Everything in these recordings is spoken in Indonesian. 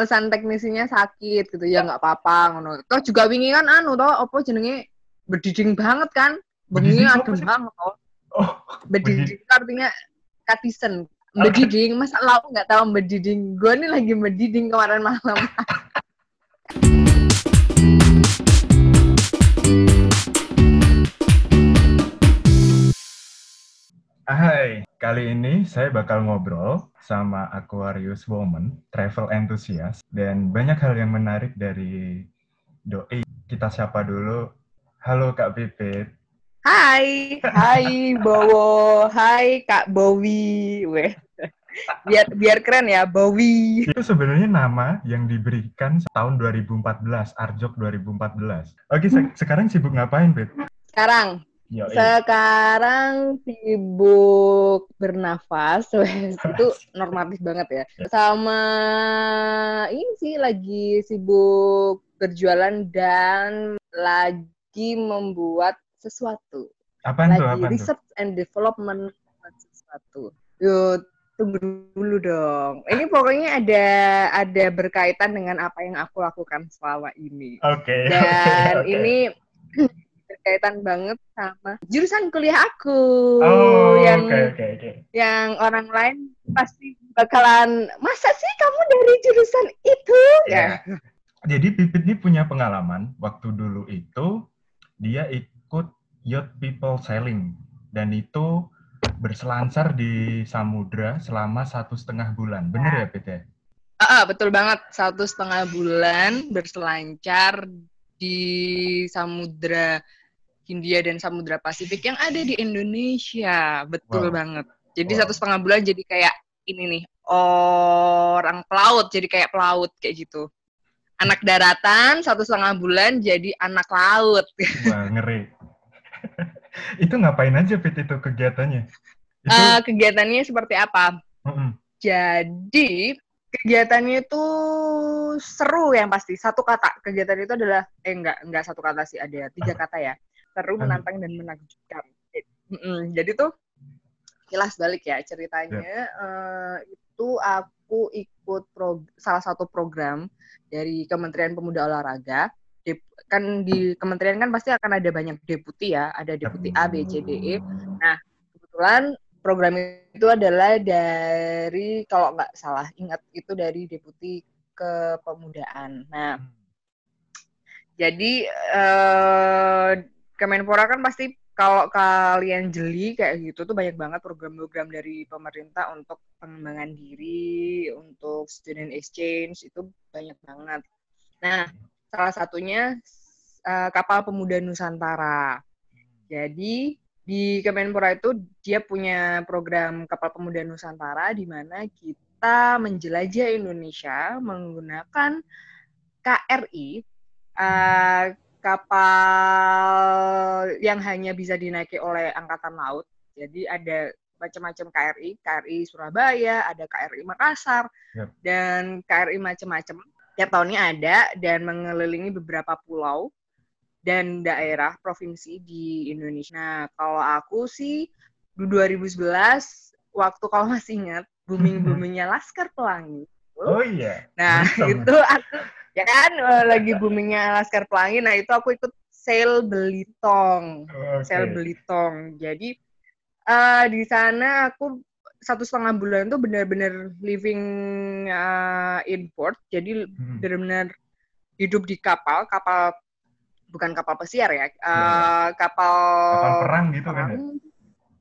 alasan teknisinya sakit gitu ya nggak apa-apa ngono. Toh juga wingi kan anu toh apa jenenge berdiding banget kan. Bengi adem banget toh. Oh, Bediding itu artinya katisen. Bediding, masa lau nggak tahu bediding. Gue nih lagi bediding kemarin malam. Hai, kali ini saya bakal ngobrol sama Aquarius Woman, travel enthusiast, dan banyak hal yang menarik dari Doi. Kita siapa dulu. Halo Kak Pipit. Hai, hai Bowo, hai Kak Bowi, weh. Biar biar keren ya, Bowi. Itu sebenarnya nama yang diberikan tahun 2014, Arjok 2014. Oke, se- sekarang sibuk ngapain, Pit? Sekarang, Yoi. sekarang sibuk bernafas, itu normatif banget ya. Sama ini sih lagi sibuk berjualan dan lagi membuat sesuatu. Apaan tuh? lagi tuh? research and development membuat sesuatu. Yuk, tunggu dulu dong. Ini pokoknya ada ada berkaitan dengan apa yang aku lakukan selama ini. Oke. Dan oke. ini berkaitan banget sama jurusan kuliah aku Oh, yang oke oke oke. yang orang lain pasti bakalan masa sih kamu dari jurusan itu Ya. Jadi Pipit ini punya pengalaman waktu dulu itu dia ikut Yacht People Sailing dan itu berselancar di samudra selama satu setengah bulan. Bener ya Pit ya? Ah, betul banget. Satu setengah bulan berselancar di Samudra Hindia dan Samudra Pasifik yang ada di Indonesia. Betul Wow. banget. Jadi Wow. satu setengah bulan jadi kayak ini nih orang pelaut, jadi kayak pelaut kayak gitu. Anak daratan satu setengah bulan jadi anak laut. Wah, ngeri. itu ngapain aja Pit itu kegiatannya? Itu Eh, kegiatannya seperti apa? Mm-mm. Jadi kegiatannya itu seru yang pasti. Satu kata kegiatan itu adalah eh enggak enggak satu kata sih ada tiga kata ya. Seru, Apa? menantang dan menakjubkan. Mm-mm. Jadi tuh kilas balik ya ceritanya. eh, itu aku ikut prog- salah satu program dari Kementerian Pemuda Olahraga. Dep- kan di kementerian kan pasti akan ada banyak deputi ya, ada deputi A, B, C, D, E. Nah kebetulan program itu adalah dari kalau nggak salah ingat itu dari deputi kepemudaan. Nah, jadi eh, Kemenpora kan pasti kalau kalian jeli kayak gitu tuh banyak banget program-program dari pemerintah untuk pengembangan diri, untuk student exchange itu banyak banget. Nah, salah satunya eh, kapal pemuda Nusantara. Jadi di Kemenpora itu dia punya program Kapal Pemuda Nusantara di mana kita menjelajah Indonesia menggunakan KRI eh, kapal yang hanya bisa dinaiki oleh angkatan laut. Jadi ada macam-macam KRI, KRI Surabaya, ada KRI Makassar, Yap. dan KRI macam-macam. Tiap tahunnya ada dan mengelilingi beberapa pulau dan daerah provinsi di Indonesia. Nah, kalau aku sih di 2011 waktu kalau masih ingat booming-boomingnya Laskar Pelangi. Oh iya. Nah, Betul. itu aku ya kan eh, lagi boomingnya Laskar Pelangi. Nah, itu aku ikut Sail Belitong. Oke. Sail Belitong. Jadi eh di sana aku satu setengah bulan tuh benar-benar living eh, in port. Jadi Hmm. benar-benar hidup di kapal, kapal bukan kapal pesiar ya, Iya, kapal Kapal perang gitu kan ya?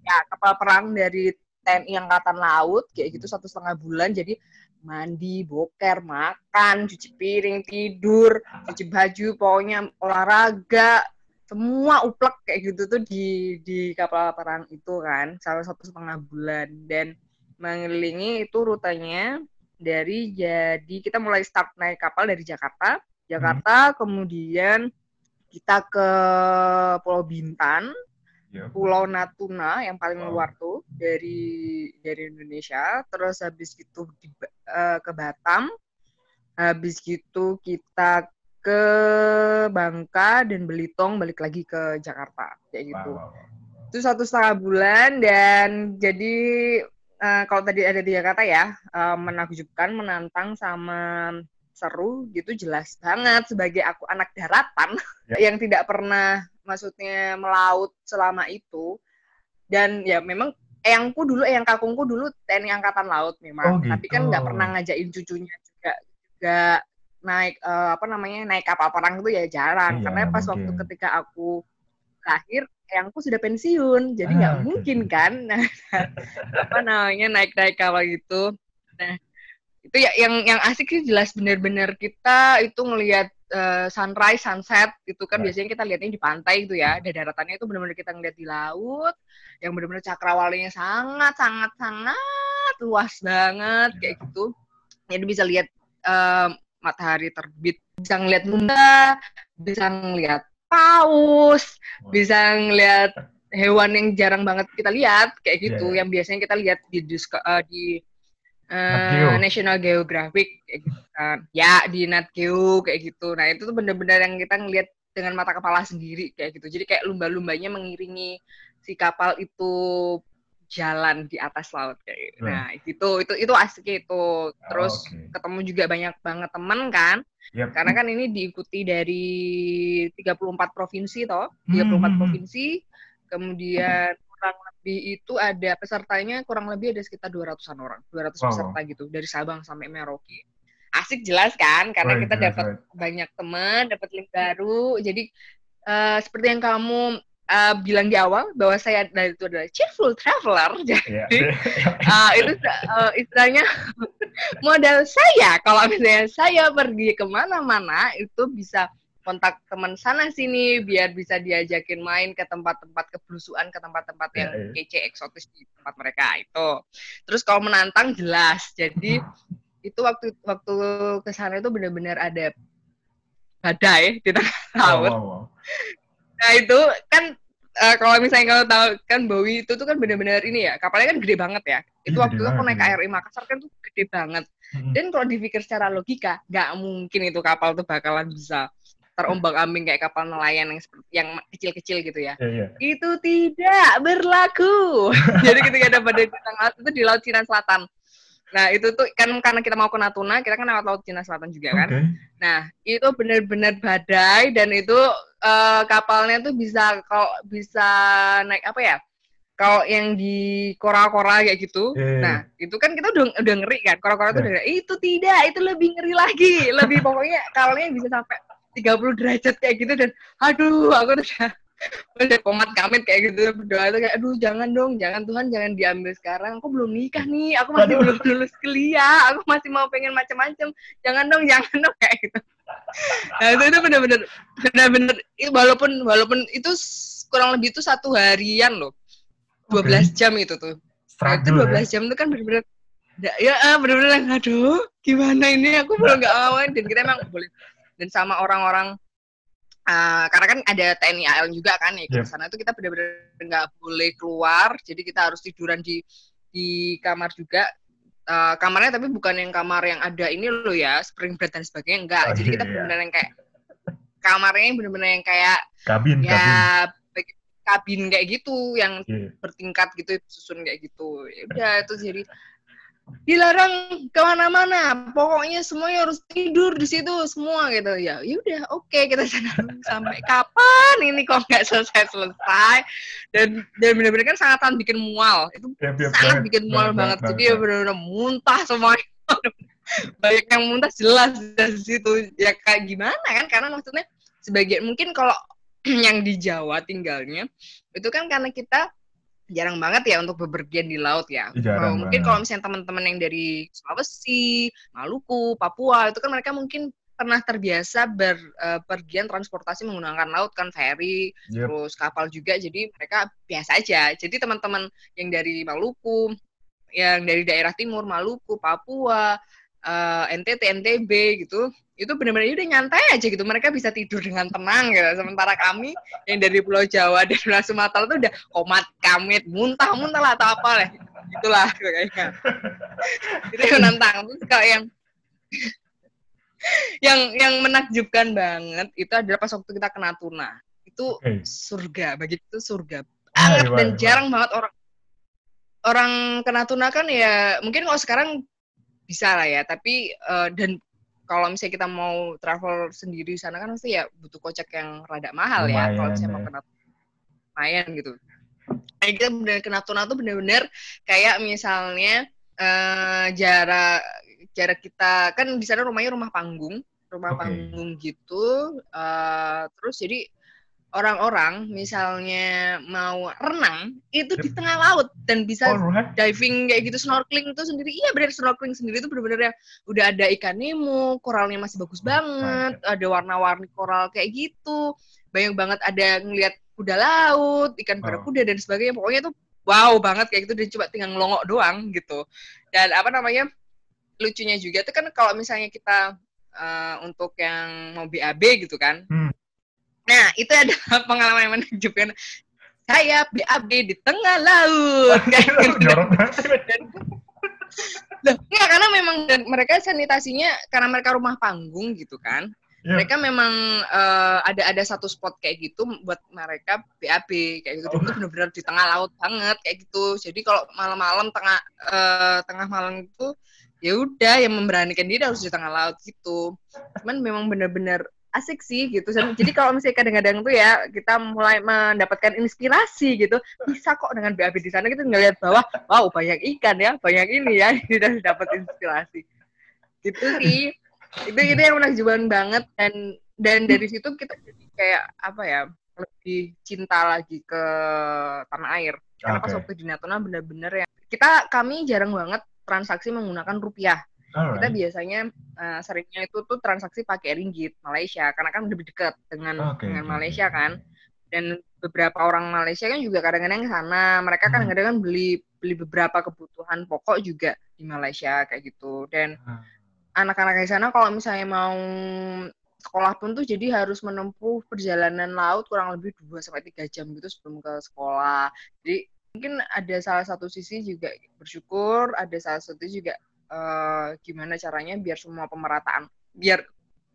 Ya, kapal perang dari TNI Angkatan Laut kayak gitu satu setengah bulan. Jadi mandi, boker, makan, cuci piring, tidur, cuci baju, pokoknya olahraga, semua uplek kayak gitu tuh di di kapal perang itu kan, salah satu setengah bulan. Dan mengelilingi itu rutenya dari jadi kita mulai start naik kapal dari Jakarta, Jakarta kemudian kita ke Pulau Bintan, Iya. Pulau Natuna yang paling Wow. luar tuh dari dari Indonesia. Terus habis itu di, eh, ke Batam. Habis gitu kita ke Bangka dan Belitung balik lagi ke Jakarta kayak gitu. Wow. Itu satu setengah bulan dan jadi eh, kalau tadi ada tiga kata ya eh, menakjubkan, menantang sama seru gitu jelas banget sebagai aku anak daratan ya. yang tidak pernah maksudnya melaut selama itu dan ya memang eyangku dulu eyang kakungku dulu TNI angkatan laut memang oh, gitu. tapi kan nggak pernah ngajakin cucunya juga juga naik uh, apa namanya naik kapal perang itu ya jarang iya, karena pas mungkin. waktu ketika aku lahir eyangku sudah pensiun jadi nggak ah, mungkin okay. kan nah, apa namanya naik naik kapal gitu nah itu ya yang yang asik sih jelas bener-bener kita itu ngelihat uh, sunrise sunset itu kan. Right. biasanya kita lihatnya di pantai itu ya. Ada daratannya itu bener-bener kita ngeliat di laut. Yang bener-bener cakrawalanya sangat sangat sangat luas banget kayak iya. gitu. Jadi bisa lihat uh, matahari terbit. Bisa ngeliat bunda bisa ngeliat paus bisa ngeliat hewan yang jarang banget kita lihat kayak gitu. Yeah. yang biasanya kita lihat di uh, di uh, National Geographic kayak gitu kan. Ya di Nat Geo kayak gitu. Nah itu tuh bener-bener yang kita ngelihat dengan mata kepala sendiri kayak gitu. Jadi kayak lumba-lumbanya mengiringi si kapal itu jalan di atas laut kayak gitu. Nah, itu itu itu asik itu. Terus oh, okay. ketemu juga banyak banget teman kan. Yep. Karena kan ini diikuti dari 34 provinsi toh, 34 hmm. provinsi. Kemudian kurang lebih itu ada pesertanya kurang lebih ada sekitar 200-an orang, 200 wow. peserta gitu dari Sabang sampai Merauke. Asik jelas kan karena right, kita dapat right. banyak teman, dapat link baru. Jadi uh, seperti yang kamu uh, bilang di awal bahwa saya dari itu adalah cheerful traveler. Jadi yeah. uh, itu uh, istilahnya modal saya kalau misalnya saya pergi ke mana-mana itu bisa kontak teman sana sini biar bisa diajakin main ke tempat-tempat keblusuan ke tempat-tempat yang yeah, yeah. kece eksotis di tempat mereka itu. Terus kalau menantang jelas jadi itu waktu waktu ke sana itu benar-benar ada badai di tengah laut. wow, wow. nah itu kan uh, kalau misalnya kalau tahu kan Bowie itu tuh kan benar-benar ini ya kapalnya kan gede banget ya. Itu iya, waktu itu aku naik KRI Makassar kan tuh gede banget. Dan kalau dipikir secara logika nggak mungkin itu kapal tuh bakalan bisa terombang ambing kayak kapal nelayan yang yang kecil-kecil gitu ya. Yeah, yeah. Itu tidak berlaku. Jadi ketika ada badai bintang laut itu di Laut Cina Selatan. Nah, itu tuh kan karena kita mau ke Natuna, kita kan lewat Laut Cina Selatan juga kan. Okay. Nah, itu benar-benar badai dan itu uh, kapalnya tuh bisa kalau bisa naik apa ya? Kalau yang di kora-kora kayak gitu, yeah. Iya. nah itu kan kita udah udah ngeri kan, kora-kora yeah. tuh udah itu tidak, itu lebih ngeri lagi, lebih pokoknya kapalnya bisa sampai 30 derajat kayak gitu dan aduh aku udah udah komat kamit kayak gitu berdoa tuh kayak aduh jangan dong jangan Tuhan jangan diambil sekarang aku belum nikah nih aku masih aduh. belum lulus kuliah aku masih mau pengen macam-macam jangan dong jangan dong kayak gitu nah itu itu bener-bener bener-bener walaupun walaupun itu kurang lebih itu satu harian loh 12 okay. jam itu tuh nah, itu 12 ya? jam itu kan bener-bener ya bener-bener aduh gimana ini aku belum nggak ngawain dan kita emang boleh dan sama orang-orang uh, karena kan ada TNI AL juga kan ya yeah. sana itu kita benar-benar nggak boleh keluar jadi kita harus tiduran di di kamar juga uh, kamarnya tapi bukan yang kamar yang ada ini loh ya spring bed dan sebagainya enggak oh, jadi kita yeah. benar-benar yang kayak kamarnya yang benar-benar yang kayak kabin ya kabin, kabin kayak gitu yang yeah. bertingkat gitu susun kayak gitu ya udah itu jadi dilarang ke mana-mana pokoknya semuanya harus tidur di situ semua gitu. Ya yaudah oke okay, kita sana sampai kapan ini kok nggak selesai selesai dan dan benar-benar kan sangat bikin mual. Itu ya, sangat bikin mual banget, banget. jadi ya benar-benar muntah semuanya. Banyak yang muntah jelas dari situ. Ya kayak gimana kan karena maksudnya sebagian mungkin kalau yang di Jawa tinggalnya itu kan karena kita jarang banget ya untuk bepergian di laut ya. Jarang mungkin kalau misalnya teman-teman yang dari Sulawesi, Maluku, Papua itu kan mereka mungkin pernah terbiasa berpergian uh, transportasi menggunakan laut kan ferry, yep. terus kapal juga jadi mereka biasa aja. Jadi teman-teman yang dari Maluku, yang dari daerah timur Maluku, Papua, uh, NTT, NTB gitu, itu benar-benar udah nyantai aja gitu. Mereka bisa tidur dengan tenang gitu. Sementara kami yang dari Pulau Jawa dan Pulau Sumatera itu udah komat kamit, muntah-muntah lah atau apa lah. Itulah kayaknya. itu menantang. Terus kalau yang yang yang menakjubkan banget itu adalah pas waktu kita kena tuna. Itu okay. surga, bagi itu surga banget dan jarang banget orang orang kena tuna kan ya mungkin kalau sekarang bisa lah ya tapi uh, dan kalau misalnya kita mau travel sendiri di sana kan pasti ya butuh kocek yang rada mahal ya Lumayan, kalau misalnya mau ya. kena lumayan gitu. Nah, kita bener ke Natuna tuh bener-bener kayak misalnya eh jarak jarak kita kan di sana rumahnya rumah panggung, rumah Oke. panggung gitu. eh terus jadi orang-orang misalnya mau renang itu di tengah laut dan bisa Alright. diving kayak gitu snorkeling itu sendiri iya benar snorkeling sendiri itu benar-benar yang udah ada ikan nemo koralnya masih bagus banget ada warna-warni koral kayak gitu banyak banget ada ngelihat kuda laut ikan Oh. barakuda dan sebagainya pokoknya tuh wow banget kayak gitu dan cuma tinggal ngelongok doang gitu dan apa namanya lucunya juga tuh kan kalau misalnya kita eh, untuk yang mau BAB gitu kan Hmm. Nah itu ada pengalaman yang menakjubkan saya BAB di tengah laut kayak gitu. Loh, enggak, karena memang mereka sanitasinya karena mereka rumah panggung gitu kan. Iya. Mereka memang eh, ada ada satu spot kayak gitu buat mereka BAB kayak gitu. Oh. itu benar-benar di tengah laut banget kayak gitu. Jadi kalau malam-malam tengah eh, tengah malam itu ya udah yang memberanikan diri harus di tengah laut gitu. Cuman memang benar-benar asik sih gitu. Jadi kalau misalnya kadang-kadang tuh ya kita mulai mendapatkan inspirasi gitu, bisa kok dengan BAB di sana kita ngeliat bawah, wow banyak ikan ya, banyak ini ya, kita dapat inspirasi. Gitu sih. Itu itu yang menakjubkan banget dan dan dari situ kita jadi kayak apa ya lebih cinta lagi ke tanah air. Karena pas Oke. waktu di Natuna bener-bener ya kita kami jarang banget transaksi menggunakan rupiah. Kita Alright. biasanya eh, seringnya itu tuh transaksi pakai ringgit Malaysia karena kan lebih dekat dengan Oke, dengan oke, Malaysia kan. Dan beberapa orang Malaysia kan juga kadang-kadang ke sana. Mereka Hmm. kadang-kadang kan beli beli beberapa kebutuhan pokok juga di Malaysia kayak gitu. Dan Ah, anak-anak di sana kalau misalnya mau sekolah pun tuh jadi harus menempuh perjalanan laut kurang lebih 2 sampai 3 jam gitu sebelum ke sekolah. Jadi mungkin ada salah satu sisi juga bersyukur, ada salah satu juga eh, gimana caranya biar semua pemerataan biar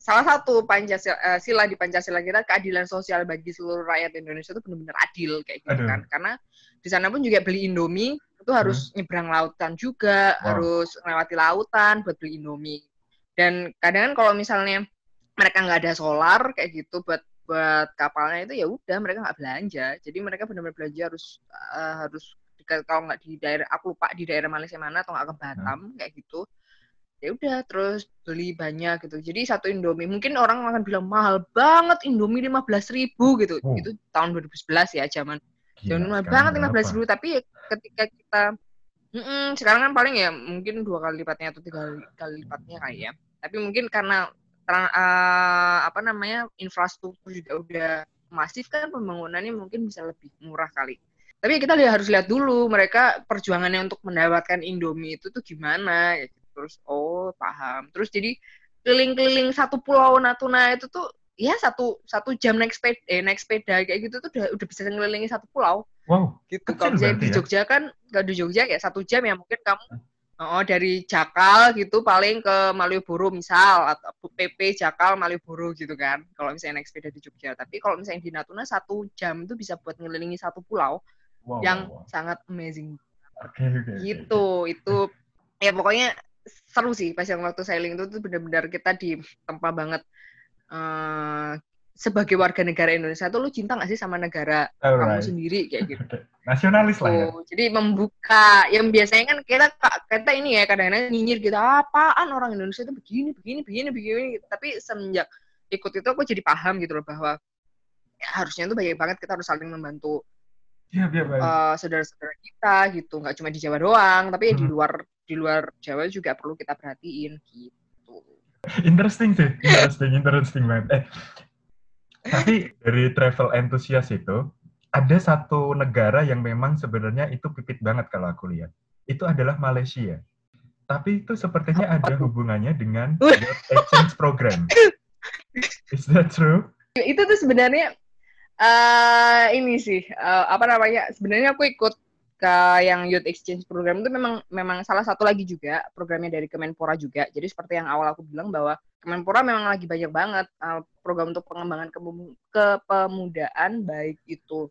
salah satu Pancasila eh, sila di Pancasila kita keadilan sosial bagi seluruh rakyat Indonesia itu benar-benar adil kayak gitu Aduh. kan. Karena di sana pun juga beli Indomie itu harus nyebrang lautan juga, Wow. harus melewati lautan buat beli Indomie. Dan kadang kan kalau misalnya mereka nggak ada solar kayak gitu buat buat kapalnya itu ya udah mereka nggak belanja. Jadi mereka benar-benar belanja harus eh, harus kalau nggak di daerah aku lupa di daerah Malaysia mana atau nggak ke Batam kayak gitu. Ya udah terus beli banyak gitu. Jadi satu Indomie mungkin orang akan bilang mahal banget Indomie 15.000 ribu gitu. Oh. Itu tahun 2011 ya zaman Jangan mahal banget berapa? 15 ribu, tapi ya ketika kita Mm-mm, sekarang kan paling ya mungkin dua kali lipatnya atau tiga kali, lipatnya kali ya. Tapi mungkin karena eh, apa namanya infrastruktur juga udah masif kan pembangunannya mungkin bisa lebih murah kali. Tapi kita lihat, harus lihat dulu mereka perjuangannya untuk mendapatkan Indomie itu tuh gimana. ya. Terus oh paham. Terus jadi keliling-keliling satu pulau Natuna itu tuh ya satu satu jam naik sepeda eh, naik sepeda kayak gitu tuh udah udah bisa ngelilingi satu pulau Wow, gitu. Kalau misalnya di ya? Jogja kan, kalau di Jogja ya satu jam ya mungkin kamu oh dari Jakal gitu paling ke Malioboro misal atau PP Jakal Malioboro gitu kan. Kalau misalnya naik sepeda di Jogja. Tapi kalau misalnya di Natuna satu jam itu bisa buat ngelilingi satu pulau wow, yang wow, wow. sangat amazing oke, oke. gitu. Itu ya pokoknya seru sih pas yang waktu sailing itu tuh benar-benar kita ditempa banget eh sebagai warga negara Indonesia tuh lu cinta gak sih sama negara kamu Alright. sendiri kayak gitu. Nasionalis lah ya. Tuh, jadi membuka yang biasanya kan kita kita ini ya kadang-kadang nyinyir gitu apaan orang Indonesia itu begini begini begini begini tapi semenjak ikut itu aku jadi paham gitu loh bahwa ya, harusnya tuh banyak banget kita harus saling membantu Iya, baik. eh, saudara-saudara kita gitu nggak cuma di Jawa doang tapi ya di Hmm. luar di luar Jawa juga perlu kita perhatiin gitu Interesting sih, interesting, interesting banget. Eh, tapi dari travel enthusiast itu, ada satu negara yang memang sebenarnya itu pipit banget kalau aku lihat. Itu adalah Malaysia. Tapi itu sepertinya ada hubungannya dengan exchange program. Is that true? itu tuh sebenarnya eh ini sih eh, apa namanya sebenarnya aku ikut ke yang youth exchange program itu memang memang salah satu lagi juga programnya dari Kemenpora juga jadi seperti yang awal aku bilang bahwa Kemenpora memang lagi banyak banget eh, program untuk pengembangan kepemu- kepemudaan baik itu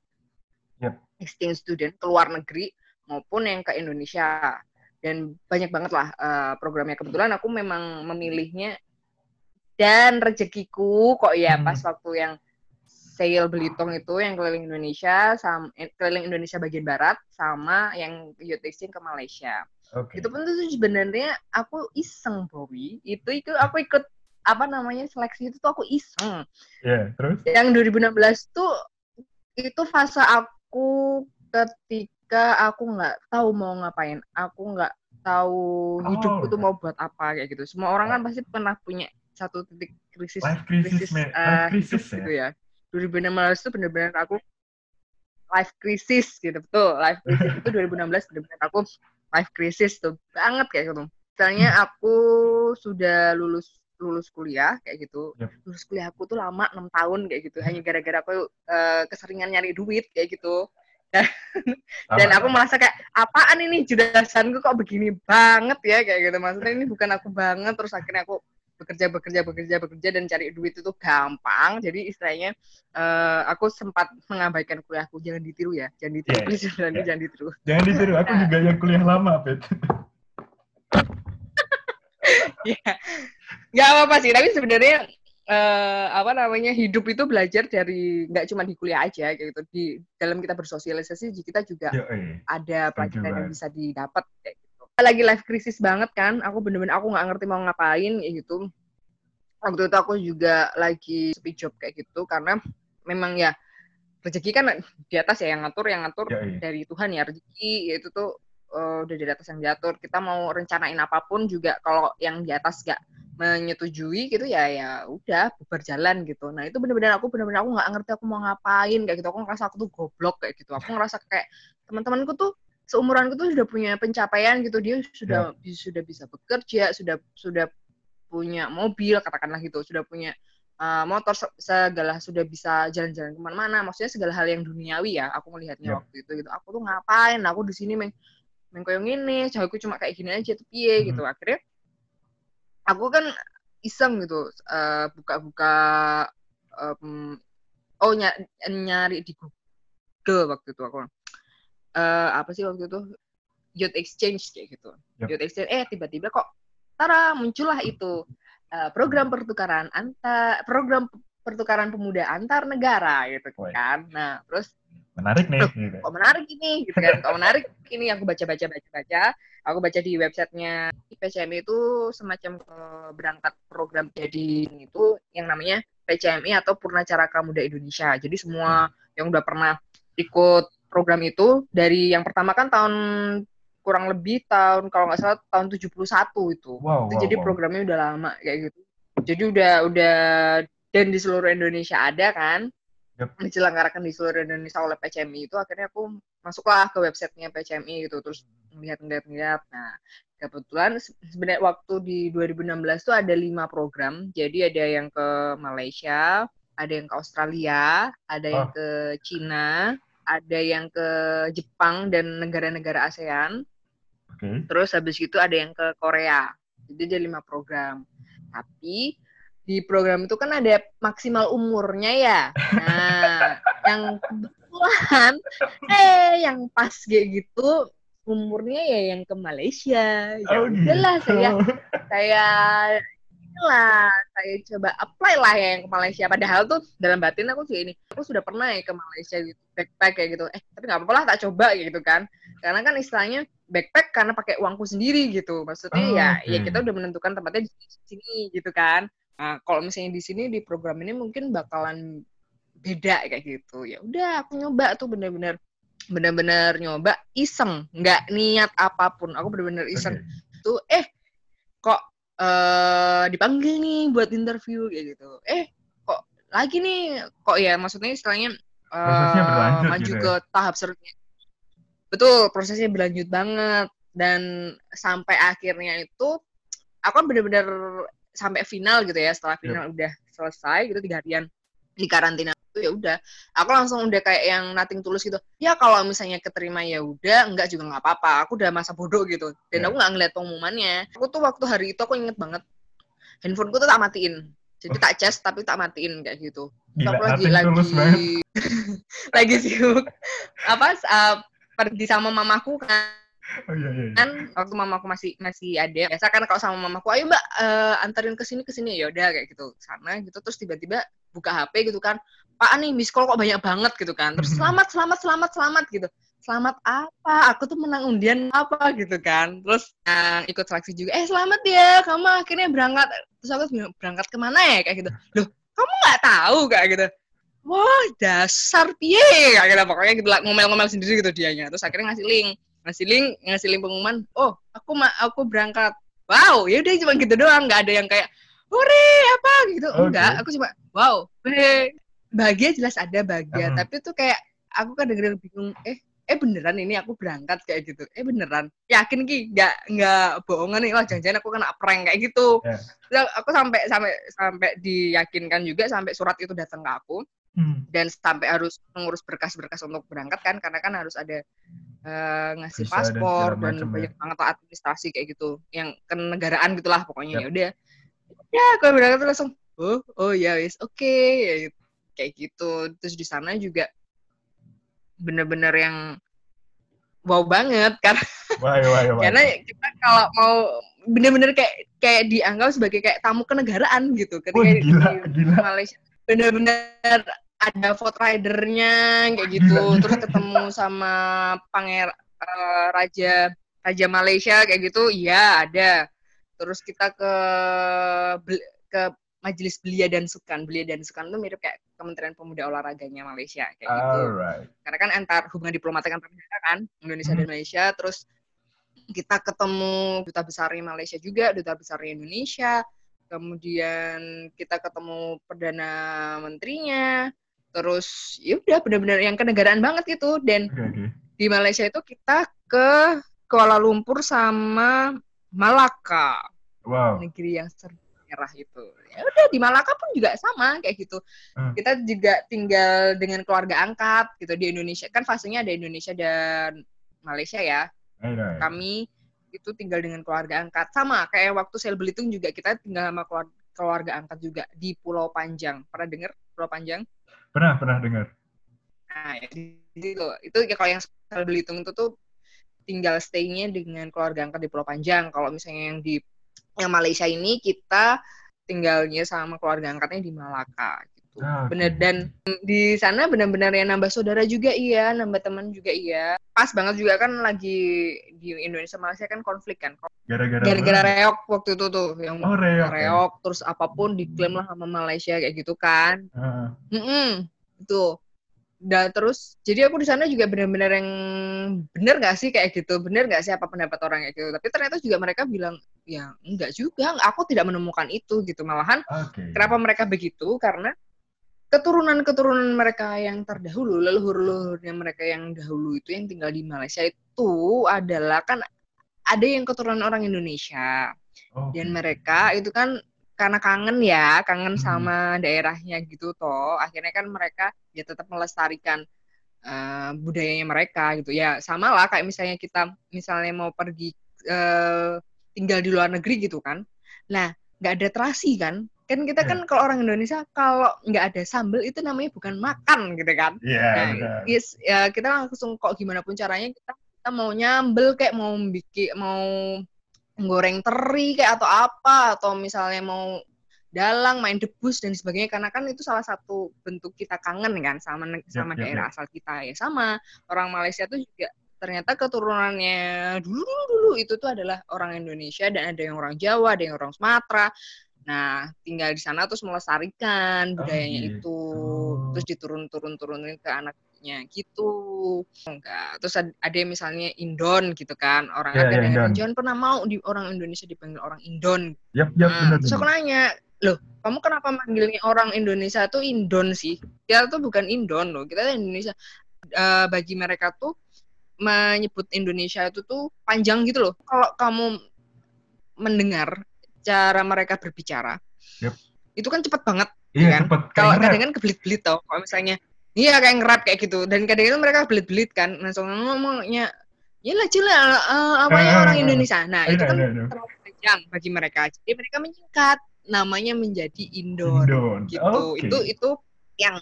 Yep. exchange student ke luar negeri maupun yang ke Indonesia dan banyak banget lah eh, programnya kebetulan aku memang memilihnya dan rezekiku kok ya Hmm. pas waktu yang sale Belitung itu yang keliling Indonesia sama eh, keliling Indonesia bagian barat sama yang youth exchange ke Malaysia. Oke. Itu pun tuh sebenarnya aku iseng Bowie. Itu itu aku ikut apa namanya seleksi itu tuh aku iseng. Ya, terus? Yang 2016 tuh itu fase aku ketika aku nggak tahu mau ngapain. Aku nggak tahu hidupku tuh mau buat apa kayak gitu. Semua orang kan pasti pernah punya satu titik krisis Life crisis, man. Life crisis hidup ya. gitu ya. 2016 itu benar-benar aku life crisis gitu betul. Life crisis itu 2016 benar-benar aku life crisis tuh banget kayak gitu. Misalnya Hmm. aku sudah lulus lulus kuliah kayak gitu. Yap. lulus kuliah aku tuh lama enam tahun kayak gitu. Hanya gara-gara aku eh, keseringan nyari duit kayak gitu. Dan Sama, aku merasa kayak apaan ini? Judasanku kok begini banget ya? kayak gitu. Maksudnya ini bukan aku banget terus akhirnya aku bekerja bekerja bekerja bekerja dan cari duit itu gampang jadi istilahnya eh, aku sempat mengabaikan kuliahku jangan ditiru ya jangan ditiru Iya, please jangan, iya. jangan ditiru Jangan ditiru, aku Nah. juga yang kuliah lama, Pet. ya nggak apa-apa sih tapi sebenarnya eh, apa namanya hidup itu belajar dari nggak cuma di kuliah aja gitu di dalam kita bersosialisasi kita juga Yo, eh. ada pelajaran yang bisa didapat kayak. Lagi life crisis banget kan, aku bener-bener aku nggak ngerti mau ngapain kayak gitu. Waktu itu aku juga lagi sepi job kayak gitu karena memang ya rezeki kan di atas ya yang ngatur yang ngatur Yo, eh. dari Tuhan ya rezeki ya itu tuh eh, udah di atas yang diatur. Kita mau rencanain apa pun juga kalau yang di atas gak menyetujui gitu ya ya udah bubar jalan gitu. Nah itu bener-bener aku bener-bener aku nggak ngerti aku mau ngapain kayak gitu. Aku ngerasa aku tuh goblok kayak gitu. Aku ngerasa kayak teman-temanku tuh seumuranku tuh sudah punya pencapaian gitu. Dia sudah sudah bisa bekerja, sudah sudah punya mobil katakanlah gitu, sudah punya uh, motor se- segala sudah bisa jalan-jalan ke mana-mana. Maksudnya segala hal yang duniawi ya. Aku melihatnya Yap. waktu itu gitu. Aku tuh ngapain? Aku di sini meng meng koyo ngene, cowokku cuma kayak gini aja tuh piye Hmm. gitu. Akhirnya aku kan iseng gitu eh, buka-buka em, oh ny- nyari di Google waktu itu aku Eh, apa sih waktu itu? Youth exchange kayak gitu. Yap. youth exchange eh tiba-tiba kok tara muncullah itu. Eh, program pertukaran antar program pertukaran pemuda antar negara gitu kan. Nah terus Menarik nih. gitu. kok menarik ini? Gitu kan. Kok menarik ini aku baca baca baca baca aku baca di websitenya PCMI itu semacam eh, berangkat program jadi itu yang namanya PCMI atau Purnacaraka Muda Indonesia. Jadi semua yang udah pernah ikut program itu dari yang pertama kan tahun kurang lebih tahun kalau nggak salah tahun 71 itu Wow, itu wow, jadi wow. programnya udah lama kayak gitu jadi udah udah dan di seluruh Indonesia ada kan Yap. diselenggarakan di seluruh Indonesia oleh PCMI itu akhirnya aku masuklah ke websitenya PCMI gitu terus ngeliat nah kebetulan se- sebenarnya waktu di 2016 tuh ada lima program jadi ada yang ke Malaysia ada yang ke Australia ada yang Oh. ke Cina ada yang ke Jepang dan negara-negara ASEAN Oke. Terus habis itu ada yang ke Korea. Jadi ada lima program. Tapi di program itu kan ada maksimal umurnya ya. Nah, yang kebetulan eh yang pas kayak gitu umurnya ya yang ke Malaysia. Ya Oh, udahlah gitu. saya saya lah saya coba apply lah ya yang ke Malaysia. Padahal tuh dalam batin aku sih ini aku sudah pernah ya ke Malaysia gitu backpack kayak gitu. Eh tapi nggak apa-apa lah tak coba gitu kan. Karena kan istilahnya backpack karena pakai uangku sendiri gitu. Maksudnya Oh, ya oke. ya kita udah menentukan tempatnya di sini gitu kan. Nah kalau misalnya di sini di program ini mungkin bakalan beda kayak gitu. Ya udah aku nyoba tuh bener-bener bener-bener nyoba iseng. Nggak niat apa pun. Aku bener-bener iseng. Oke. tuh eh kok eh dipanggil nih buat interview kayak gitu. Eh kok lagi nih? Kok ya maksudnya istilahnya berlanjut maju gitu ya? ke tahap selanjutnya betul prosesnya berlanjut banget. Dan sampai akhirnya itu aku kan bener-bener sampai final gitu ya setelah final udah selesai gitu tiga harian di karantina ya udah. Aku langsung udah kayak yang nothing tulus gitu. Ya kalau misalnya keterima ya udah enggak juga nggak apa-apa. Aku udah masa bodoh gitu. Dan Ya. aku nggak ngeliat pengumumannya. Aku tuh waktu hari itu aku inget banget. Handphoneku tuh tak matiin. Jadi tak cas tapi tak matiin kayak gitu. Gila, aku lagi lagi lagi sibuk. Apa uh, pergi sama mamaku kan. Oh iya iya. iya. kan waktu mamaku masih masih ada. Biasa kan kalau sama mamaku ayo mbak eh, anterin ke sini ke sini. Ya udah kayak gitu. Sana gitu terus tiba-tiba buka HP gitu kan pak nih miss call kok banyak banget gitu kan. Terus selamat selamat selamat selamat gitu. Selamat apa? Aku tuh menang undian apa? gitu kan. Terus yang ikut seleksi juga eh selamat ya kamu akhirnya berangkat. Terus aku berangkat ke mana ya? Kayak gitu. Loh kamu nggak tahu? Kayak gitu. Wah dasar piye? Kayak gitu. Pokoknya gitu ngomel-ngomel sendiri gitu dianya. Terus akhirnya ngasih link. Ngasih link ngasih link pengumuman. Oh aku aku berangkat. Wow ya udah cuma gitu doang. Nggak ada yang kayak hore apa? Gitu. Oke. enggak aku cuma wow eh, bahagia jelas ada bahagia Hmm. tapi tuh kayak aku kan dengerin bingung eh eh beneran ini aku berangkat kayak gitu eh beneran yakin ki nggak nggak bohongan nih wah jangan-jangan aku kena prank kayak gitu Ya. Terus aku sampai sampai sampai diyakinkan juga sampai surat itu datang ke aku Hmm. dan sampai harus mengurus berkas-berkas untuk berangkat kan karena kan harus ada eh, ngasih dan paspor dan, macam ya. banyak banget administrasi kayak gitu yang kenegaraan gitulah pokoknya Yap. ya udah ya aku berangkat langsung oh oh ya wis oke ya gitu. Kayak gitu. Terus di sana juga bener-bener yang wow banget karena Wah, wah, wah. karena kita kalau mau bener-bener kayak kayak dianggap sebagai kayak tamu kenegaraan gitu. Ketika Wah, gila, di gila. Malaysia bener-bener ada vote ridernya kayak gitu. Gila, gila, terus ketemu sama panger eh, raja raja Malaysia kayak gitu. Iya ada. Terus kita ke ke majelis belia dan sukan belia dan sukan itu mirip kayak Kementerian Pemuda Olahraganya Malaysia kayak gitu Alright. karena kan antar hubungan diplomatik antar negara kan Indonesia dan Malaysia terus kita ketemu duta besarnya Malaysia juga duta besarnya Indonesia kemudian kita ketemu perdana menterinya terus ya udah benar-benar yang kenegaraan banget gitu dan Oke, oke. di Malaysia itu kita ke Kuala Lumpur sama Malaka Wow. negeri yang serba merah itu. Ya udah di Malaka pun juga sama kayak gitu. Hmm. Kita juga tinggal dengan keluarga angkat gitu di Indonesia. Kan fasenya ada Indonesia dan Malaysia ya. Alright. Kami itu tinggal dengan keluarga angkat. Sama kayak waktu sel Belitung juga kita tinggal sama keluarga, keluarga angkat juga di Pulau Panjang. Pernah dengar Pulau Panjang? Pernah, pernah dengar. Nah, ya, di situ. Itu ya kalau yang sel Belitung itu tuh tinggal stay-nya dengan keluarga angkat di Pulau Panjang. Kalau misalnya yang di yang Malaysia ini kita tinggalnya sama keluarga angkatnya di Malaka gitu. Ah, oke. Bener dan di sana benar-benar yang nambah saudara juga iya, nambah teman juga iya. Pas banget juga kan lagi di Indonesia Malaysia kan konflik kan. Gara-gara Gara-gara reok waktu itu tuh yang Oh, reok. ya? reok terus apa pun diklaim lah sama Malaysia kayak gitu kan. Ah, Mm-mm, itu. Dan terus, jadi aku di sana juga benar-benar yang bener nggak sih kayak gitu, bener nggak sih apa pendapat orang kayak gitu. Tapi ternyata juga mereka bilang, ya enggak juga, aku tidak menemukan itu gitu. Malahan Oke. kenapa mereka begitu? Karena keturunan-keturunan mereka yang terdahulu, leluhur-leluhurnya mereka yang dahulu itu yang tinggal di Malaysia itu adalah kan ada yang keturunan orang Indonesia Oke. dan mereka itu kan karena kangen ya kangen Hmm. sama daerahnya gitu toh. Akhirnya kan mereka ya tetap melestarikan eh, budayanya mereka gitu. Ya sama lah kayak misalnya kita misalnya mau pergi eh, tinggal di luar negeri gitu kan. Nah nggak ada terasi kan? Kan kita Ya. kan kalau orang Indonesia kalau nggak ada sambel itu namanya bukan makan gitu kan. Iya, Nah, yes, ya kita langsung kok gimana pun caranya kita, kita mau nyambel kayak mau bikin mau goreng teri kayak atau apa atau misalnya mau dalang main debus dan sebagainya. Karena kan itu salah satu bentuk kita kangen kan sama sama daerah asal kita. Ya sama orang Malaysia tuh juga ternyata keturunannya dulu dulu dulu itu tuh adalah orang Indonesia dan ada yang orang Jawa ada yang orang Sumatera. Nah tinggal di sana terus melestarikan budayanya gitu. itu. Terus diturun turun turunin ke anaknya gitu enggak terus ad- ada yang misalnya Indon gitu kan orang Iya, ada iya, Indon. jangan pernah mau di orang Indonesia dipanggil orang Indon Yap, yap, Nah, benar. terus aku benar. nanya, loh, kamu kenapa manggilnya orang Indonesia tuh Indon sih? Kita tuh bukan Indon loh, kita tuh Indonesia. Eh, bagi mereka tuh menyebut Indonesia itu tuh panjang gitu loh. Kalau kamu mendengar cara mereka berbicara, Yep. itu kan cepet banget. Iya, kan? cepet. Kalau kadang kan kebelit-belit tau, kalau misalnya, iya kayak ngerap kayak gitu. Dan kadang-kadang mereka belit-belit kan, langsung ngomongnya, ya lah cila, eh, apa ya orang. Indonesia. Nah, Iya, itu kan iya, iya. terlalu panjang bagi mereka. Jadi mereka menyingkat namanya menjadi Indon. gitu. Oke. Itu itu yang